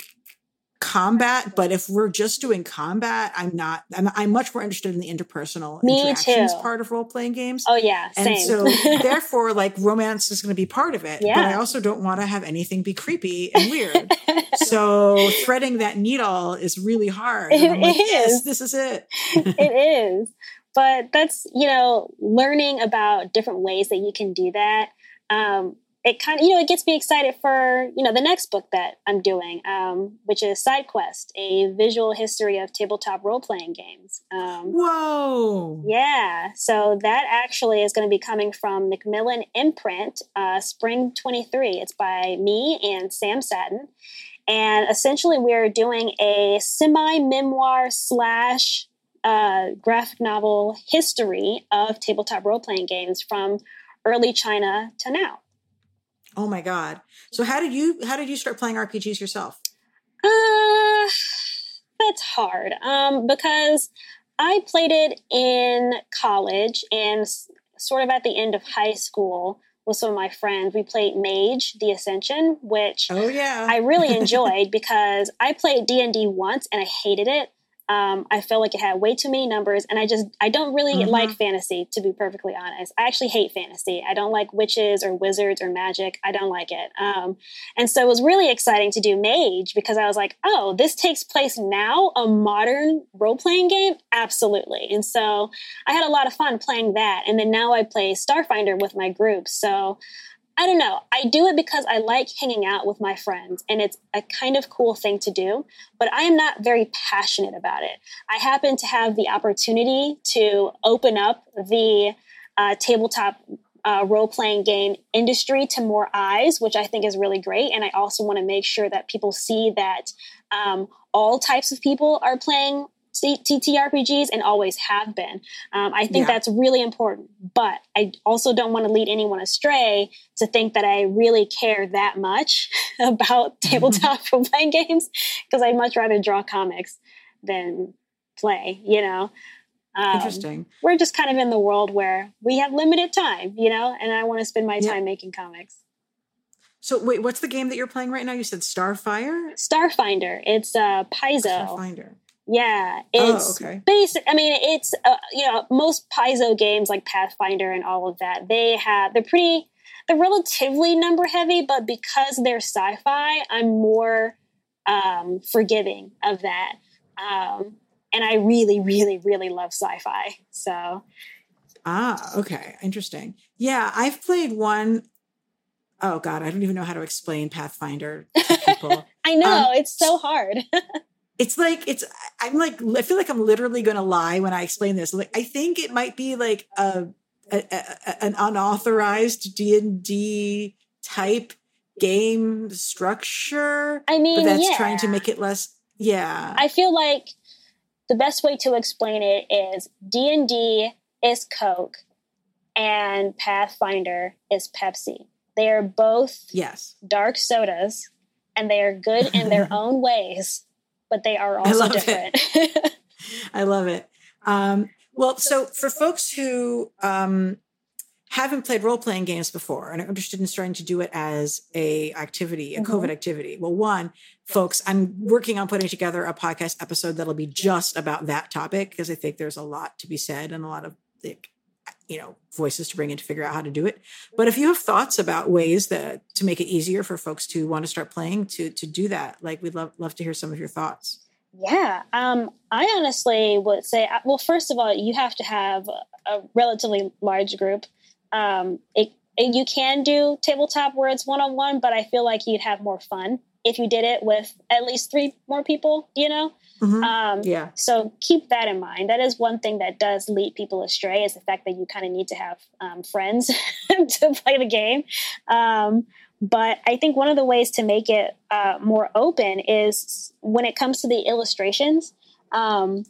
combat, but if we're just doing combat, I'm not. I'm, I'm much more interested in the interpersonal Me interactions too. part of role playing games. Oh yeah, and so (laughs) therefore, like romance is going to be part of it. Yeah. But I also don't want to have anything be creepy and weird. so threading that needle is really hard. (laughs) It like, is. Yes, this is it. (laughs) it is. But that's you know learning about different ways that you can do that. Um, it kind of you know it gets me excited for you know the next book that i'm doing um, which is side quest a visual history of tabletop role-playing games. Um, whoa. yeah. So that actually is going to be coming from macmillan imprint uh, spring 23 it's by me and sam sattin. And essentially we're doing a semi-memoir slash uh, graphic novel history of tabletop role-playing games from early china to now Oh my god. So how did you how did you start playing RPGs yourself? Uh that's hard. Um because I played it in college and sort of at the end of high school with some of my friends. We played Mage: The Ascension, which oh yeah, I really (laughs) enjoyed because I played D and D once and I hated it. Um, I felt like it had way too many numbers, and I just I don't really mm-hmm. like fantasy to be perfectly honest. I actually hate fantasy. I don't like witches or wizards or magic. I don't like it. Um, and so it was really exciting to do Mage because I was like, oh, this takes place now, a modern role playing game, absolutely. And so I had a lot of fun playing that, and then now I play Starfinder with my group. So I don't know. I do it because I like hanging out with my friends and it's a kind of cool thing to do, but I am not very passionate about it. I happen to have the opportunity to open up the uh, tabletop uh, role playing game industry to more eyes, which I think is really great. And I also want to make sure that people see that um, all types of people are playing TTRPGs and always have been. Um, I think yeah. that's really important, but I also don't want to lead anyone astray to think that I really care that much (laughs) about (laughs) tabletop (laughs) role playing games because I'd much rather draw comics than play, you know? Um, Interesting. We're just kind of in the world where we have limited time, you know, and I want to spend my time yeah. making comics. So wait, what's the game that you're playing right now? You said Starfire? Starfinder. It's uh Paizo. Starfinder. Yeah, oh, it's oh, okay. basic. I mean, it's uh, you know most Paizo games like Pathfinder and all of that. They have they're pretty they're relatively number heavy, but because they're sci-fi, I'm more um, forgiving of that. Um, and I really, really, really love sci-fi. So ah, okay, interesting. Yeah, I've played one oh god, I don't even know how to explain Pathfinder to people. (laughs) I know um, it's so hard. (laughs) it's like it's I'm like I feel like I'm literally going to lie when I explain this. Like I think it might be like a, a, a an unauthorized D and D type game structure. I mean, but that's yeah. trying to make it less. Yeah, I feel like the best way to explain it is D and D is Coke, and Pathfinder is Pepsi. They are both yes dark sodas, and they are good in their (laughs) own ways, but they are also different. (laughs) I love it. Um, well, so for folks who um, haven't played role playing games before and are interested in starting to do it as a activity, a mm-hmm. COVID activity, well, one, folks, I'm working on putting together a podcast episode that'll be just about that topic because I think there's a lot to be said and a lot of like you know voices to bring in to figure out how to do it. But if you have thoughts about ways that to make it easier for folks to want to start playing to to do that like we'd love love to hear some of your thoughts. Yeah um i honestly would say uh, well first of all you have to have a relatively large group. Um it, it you can do tabletop it's one-on-one but i feel like you'd have more fun if you did it with at least three more people you know Mm-hmm. Um, yeah. So keep that in mind. That is one thing that does lead people astray is the fact that you kind of need to have um, friends (laughs) to play the game. Um, but I think one of the ways to make it uh, more open is when it comes to the illustrations, um,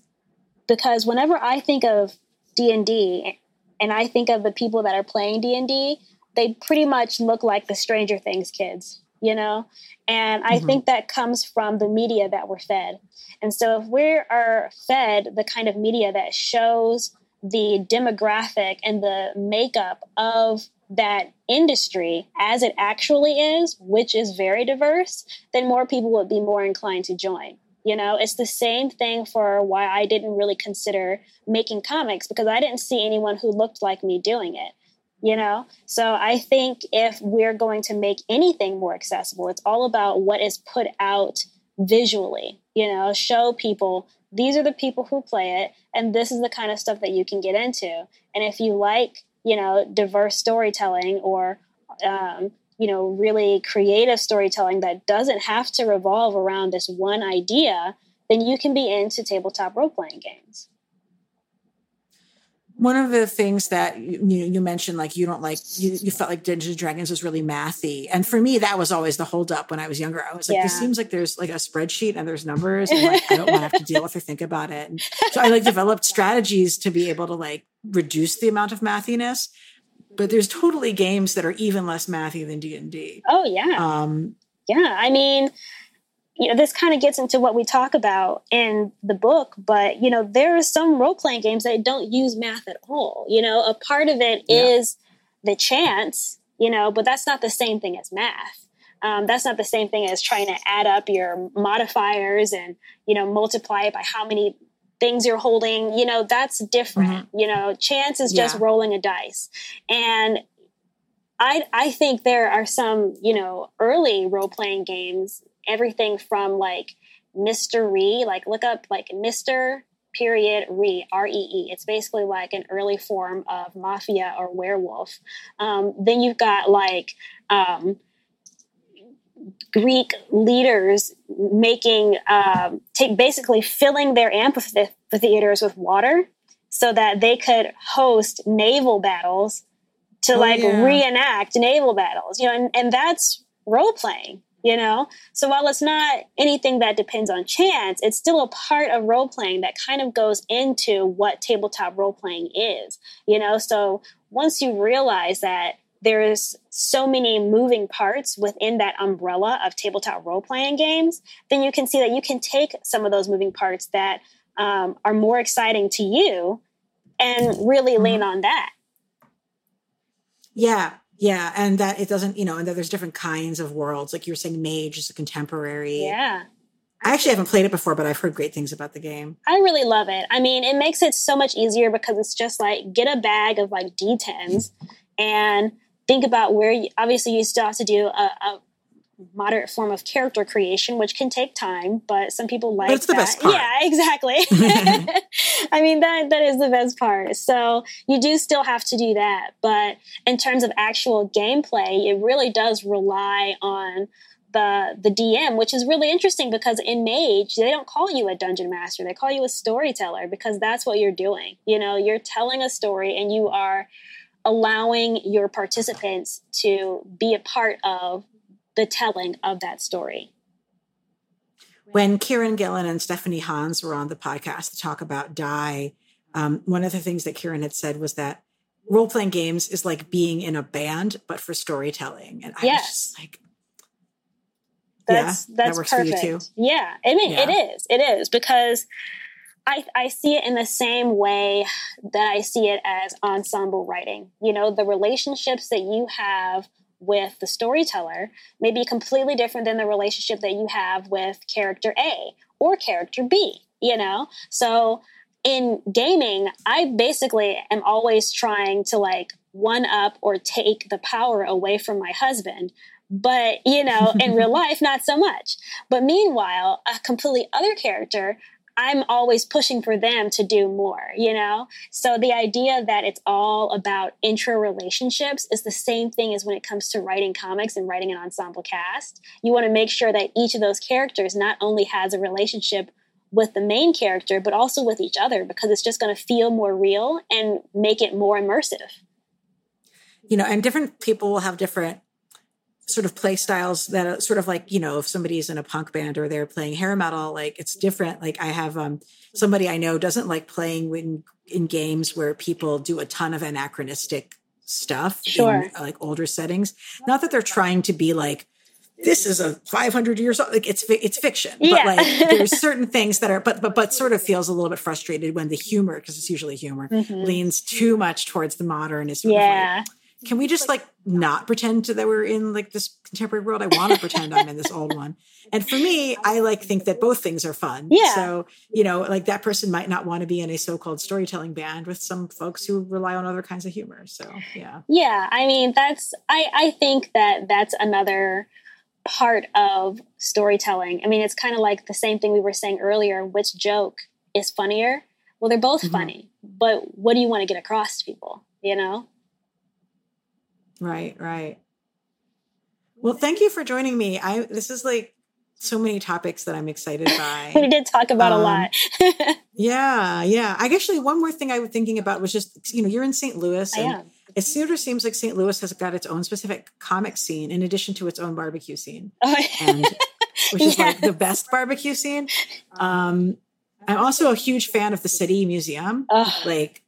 because whenever I think of D and D, and I think of the people that are playing D and D, they pretty much look like the Stranger Things kids, you know. And I mm-hmm. think that comes from the media that we're fed. And so if we are fed the kind of media that shows the demographic and the makeup of that industry as it actually is, which is very diverse, then more people would be more inclined to join. You know, it's the same thing for why I didn't really consider making comics because I didn't see anyone who looked like me doing it. You know, so I think if we're going to make anything more accessible, it's all about what is put out visually, you know, show people these are the people who play it and this is the kind of stuff that you can get into. And if you like, you know, diverse storytelling or, um, you know, really creative storytelling that doesn't have to revolve around this one idea, then you can be into tabletop role playing games one of the things that you, you mentioned, like you don't like, you, you felt like Dungeons and Dragons was really mathy, and for me, that was always the holdup when I was younger. I was like, yeah. this seems like there's like a spreadsheet and there's numbers, and like, I don't want to have to deal with or think about it. And so I like (laughs) developed strategies to be able to like reduce the amount of mathiness. But there's totally games that are even less mathy than D and D. Oh yeah, um, yeah. I mean, you know, this kind of gets into what we talk about in the book, but you know, there are some role playing games that don't use math at all. You know, a part of it yeah. is the chance, you know, but that's not the same thing as math. Um, that's not the same thing as trying to add up your modifiers and you know multiply it by how many things you're holding. You know, that's different. Mm-hmm. You know, chance is just yeah. rolling a dice, and I I think there are some you know early role playing games everything from like Mr. Ree, like look up like Mr. period re R E E. It's basically like an early form of mafia or werewolf. Um, then you've got like um, Greek leaders making, um, take basically filling their amphitheaters with water so that they could host naval battles to oh, like yeah. reenact naval battles, you know, and, and that's role playing you know? So while it's not anything that depends on chance it's still a part of role playing that kind of goes into what tabletop role playing is you know? So once you realize that there's so many moving parts within that umbrella of tabletop role playing games then you can see that you can take some of those moving parts that um, are more exciting to you and really lean mm-hmm. on that. Yeah yeah, and that it doesn't, you know, and that there's different kinds of worlds. Like you were saying, Mage is a contemporary. Yeah. I actually haven't played it before, but I've heard great things about the game. I really love it. I mean, it makes it so much easier because it's just like get a bag of like D10s and think about where you, obviously you still have to do a, a moderate form of character creation, which can take time, but some people like but it's the that. best part. Yeah, exactly. (laughs) (laughs) I mean that that is the best part. So you do still have to do that, but in terms of actual gameplay, it really does rely on the the DM, which is really interesting because in Mage they don't call you a dungeon master; they call you a storyteller because that's what you're doing. You know, you're telling a story and you are allowing your participants to be a part of the telling of that story. When Kieran Gillen and Stephanie Hans were on the podcast to talk about Die, um, one of the things that Kieran had said was that role playing games is like being in a band, but for storytelling. And I yes. was just like, that's yeah, that's that perfect. Yeah, I mean yeah. it is. It is because I I see it in the same way that I see it as ensemble writing. You know, the relationships that you have with the storyteller may be completely different than the relationship that you have with character A or character B, you know? So in gaming, I basically am always trying to like one up or take the power away from my husband. But, you know, in (laughs) real life, not so much. But meanwhile, a completely other character I'm always pushing for them to do more, you know? So the idea that it's all about intra relationships is the same thing as when it comes to writing comics and writing an ensemble cast. You want to make sure that each of those characters not only has a relationship with the main character, but also with each other because it's just going to feel more real and make it more immersive. You know, and different people will have different sort of play styles that are sort of like you know if somebody's in a punk band or they're playing hair metal like it's different like i have um somebody i know doesn't like playing when in games where people do a ton of anachronistic stuff sure. in like older settings not that they're trying to be like this is a 500 years old like it's it's fiction yeah. but like there's (laughs) certain things that are but but but sort of feels a little bit frustrated when the humor because it's usually humor mm-hmm. leans too much towards the modern is yeah like, can we just like not pretend that we're in like this contemporary world? I want to pretend I'm in this old (laughs) one. And for me, I like think that both things are fun. Yeah. So, you know, like that person might not want to be in a so-called storytelling band with some folks who rely on other kinds of humor. So, yeah. Yeah. I mean, that's, I, I think that that's another part of storytelling. I mean, it's kind of like the same thing we were saying earlier which joke is funnier? Well, they're both mm-hmm. funny, but what do you want to get across to people, you know? Right, right. Well, thank you for joining me. I this is like so many topics that I'm excited (laughs) by. we did talk about um, a lot. (laughs) yeah, yeah. I actually one more thing I was thinking about was just you know you're in St. Louis. And. It sort of seems like St. Louis has got its own specific comic scene in addition to its own barbecue scene, (laughs) oh, and, which is like the best barbecue scene. Um, I'm also a huge fan of the City Museum. Oh, like,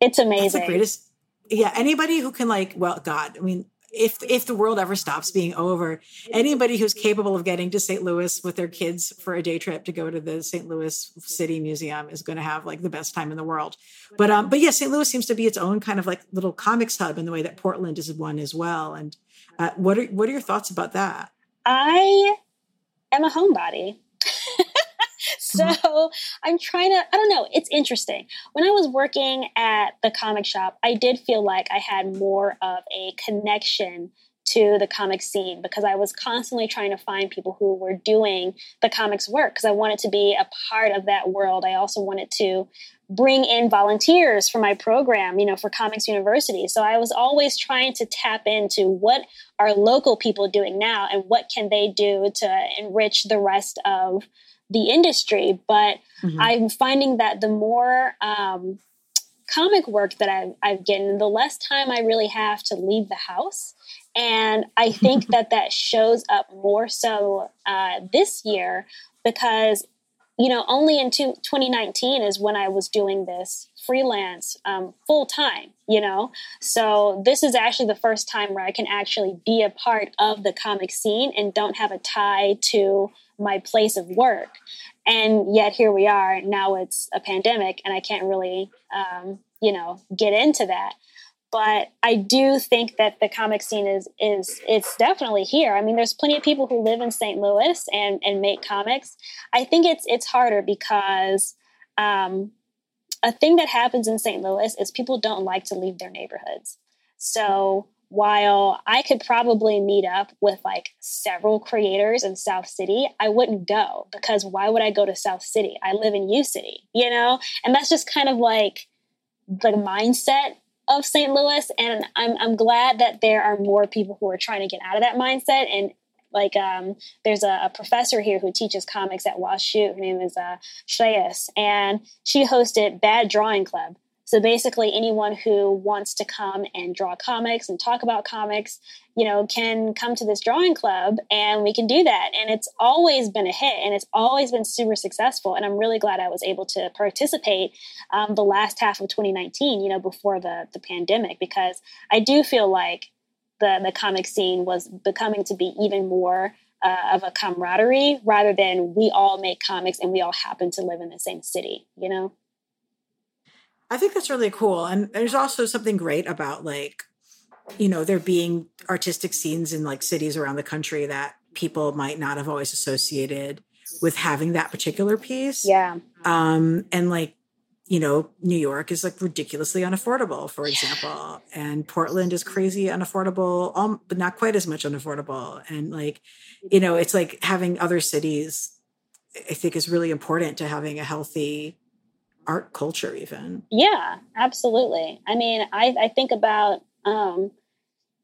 it's amazing. That's the greatest yeah, anybody who can like, well, God, I mean, if if the world ever stops being over, anybody who's capable of getting to St. Louis with their kids for a day trip to go to the St. Louis City Museum is going to have like the best time in the world. But um, but yeah, St. Louis seems to be its own kind of like little comics hub in the way that Portland is one as well. And uh, what are what are your thoughts about that? I am a homebody. (laughs) So mm-hmm. I'm trying to, I don't know, it's interesting. When I was working at the comic shop, I did feel like I had more of a connection to the comic scene because I was constantly trying to find people who were doing the comics work because I wanted to be a part of that world. I also wanted to bring in volunteers for my program, you know, for Comics University. So I was always trying to tap into what are local people doing now and what can they do to enrich the rest of the industry, but mm-hmm. I'm finding that the more um, comic work that I've, I've gotten, the less time I really have to leave the house. And I think (laughs) that that shows up more so uh, this year because, you know, only in two, 2019 is when I was doing this freelance um, full time, you know? So this is actually the first time where I can actually be a part of the comic scene and don't have a tie to my place of work. And yet here we are. Now it's a pandemic, and I can't really, um, you know, get into that. But I do think that the comic scene is is it's definitely here. I mean, there's plenty of people who live in St. Louis and and make comics. I think it's it's harder because um, a thing that happens in St. Louis is people don't like to leave their neighborhoods. So while I could probably meet up with like several creators in South City, I wouldn't go because why would I go to South City? I live in U City, you know? And that's just kind of like the mindset of St. Louis. And I'm, I'm glad that there are more people who are trying to get out of that mindset and like um, there's a, a, professor here who teaches comics at WashU. Her name is uh, Shreyas, and she hosted Bad Drawing Club. So basically, anyone who wants to come and draw comics and talk about comics, you know, can come to this drawing club and we can do that. And it's always been a hit and it's always been super successful. And I'm really glad I was able to participate um, the last half of 2019, you know, before the, the pandemic, because I do feel like the, the comic scene was becoming to be even more uh, of a camaraderie rather than we all make comics and we all happen to live in the same city, you know? I think that's really cool. And there's also something great about like, you know, there being artistic scenes in like cities around the country that people might not have always associated with having that particular piece. Yeah. Um, and like, you know, New York is like ridiculously unaffordable, for example, and Portland is crazy unaffordable, um, but not quite as much unaffordable. And like, you know, it's like having other cities, I think is really important to having a healthy art culture even. Yeah absolutely. I mean i, I think about um,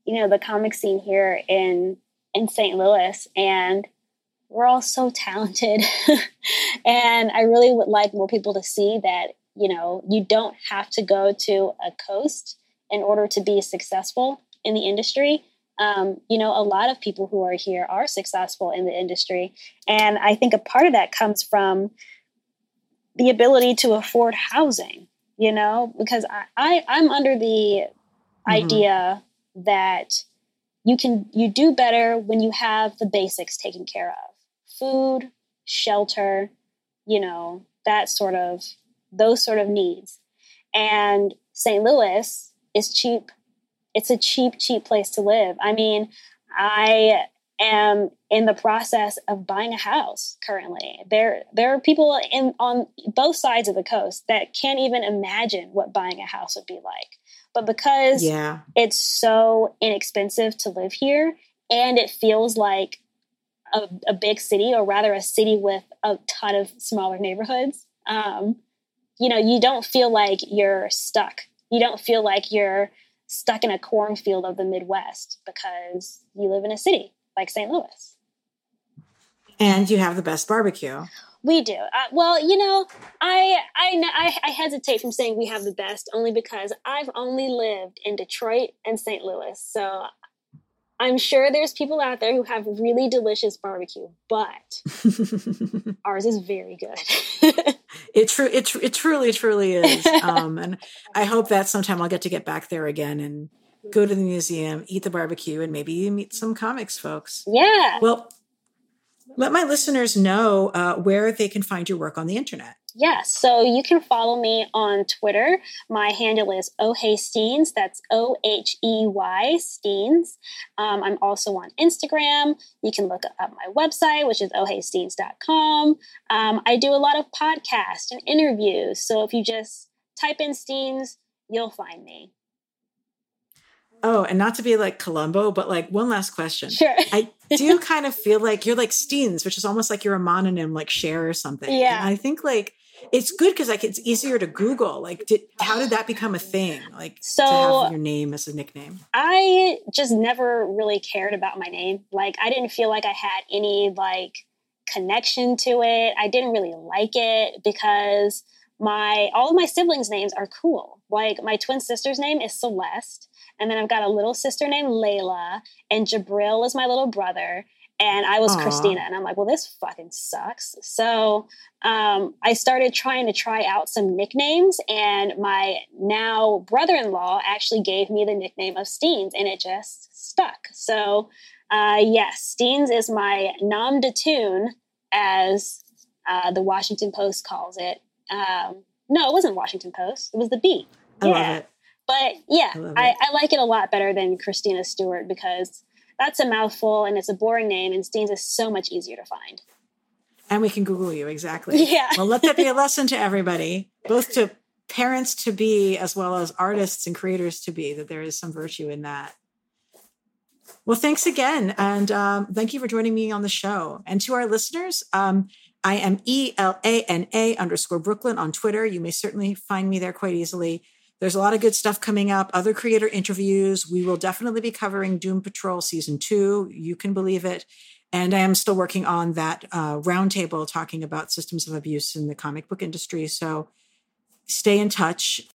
you know the comic scene here in in st louis and we're all so talented. (laughs) And i really would like more people to see that you know you don't have to go to a coast in order to be successful in the industry. Um, you know a lot of people who are here are successful in the industry. And i think a part of that comes from the ability to afford housing, you know, because I, I I'm under the mm-hmm. idea that you can you do better when you have the basics taken care of. Food, shelter, you know, that sort of those sort of needs. And St. Louis is cheap. It's a cheap, cheap place to live. I mean, I am in the process of buying a house currently. There there are people in on both sides of the coast that can't even imagine what buying a house would be like. But because yeah. it's so inexpensive to live here and it feels like a, a big city or rather a city with a ton of smaller neighborhoods, um, you know, you don't feel like you're stuck. You don't feel like you're stuck in a cornfield of the Midwest because you live in a city like St. Louis. And you have the best barbecue. We do. Uh, well, you know, I, I, I I hesitate from saying we have the best only because I've only lived in Detroit and St. Louis, so I'm sure there's people out there who have really delicious barbecue, but (laughs) ours is very good. (laughs) it true it, it truly truly is. Um, and I hope that sometime I'll get to get back there again and go to the museum, eat the barbecue, and maybe you meet some comics folks. Yeah. Well, let my listeners know uh, where they can find your work on the internet. Yes, so you can follow me on Twitter. My handle is Oheysteenz. That's O H E Y Steenz. Um, I'm also on Instagram. You can look up my website, which is oheysteenz.com. Um, I do a lot of podcasts and interviews. So if you just type in Steenz, you'll find me. Oh, and not to be like Columbo, but like one last question. Sure. (laughs) I do (laughs) kind of feel like you're like Steenz, which is almost like you're a mononym, like Cher or something. Yeah. And I think like it's good because like it's easier to Google. Like, did, how did that become a thing? Like, so to have your name as a nickname. I just never really cared about my name. Like, I didn't feel like I had any like connection to it. I didn't really like it because my all of my siblings' names are cool. Like, my twin sister's name is Celeste and then I've got a little sister named Layla, and Jabril is my little brother. And I was Aww. Christina, and I'm like, well, this fucking sucks. So um, I started trying to try out some nicknames, and my now brother in law actually gave me the nickname of Steenz, and it just stuck. So, uh, yes, Steenz is my nom de tune, as uh, the Washington Post calls it. Um, no, it wasn't Washington Post. It was the Beat. I yeah. love it. But yeah, I, I, like it a lot better than Christina Stewart because that's a mouthful and it's a boring name, and Steenz is so much easier to find. And we can Google you exactly. Yeah. well, let that be a (laughs) lesson to everybody, both to parents to be as well as artists and creators to be, that there is some virtue in that. Well, thanks again. And um, thank you for joining me on the show. And to our listeners, um, I am E L A N A underscore Brooklyn on Twitter. You may certainly find me there quite easily. There's a lot of good stuff coming up, other creator interviews. We will definitely be covering Doom Patrol season two. You can believe it. And I am still working on that uh, roundtable talking about systems of abuse in the comic book industry. So stay in touch.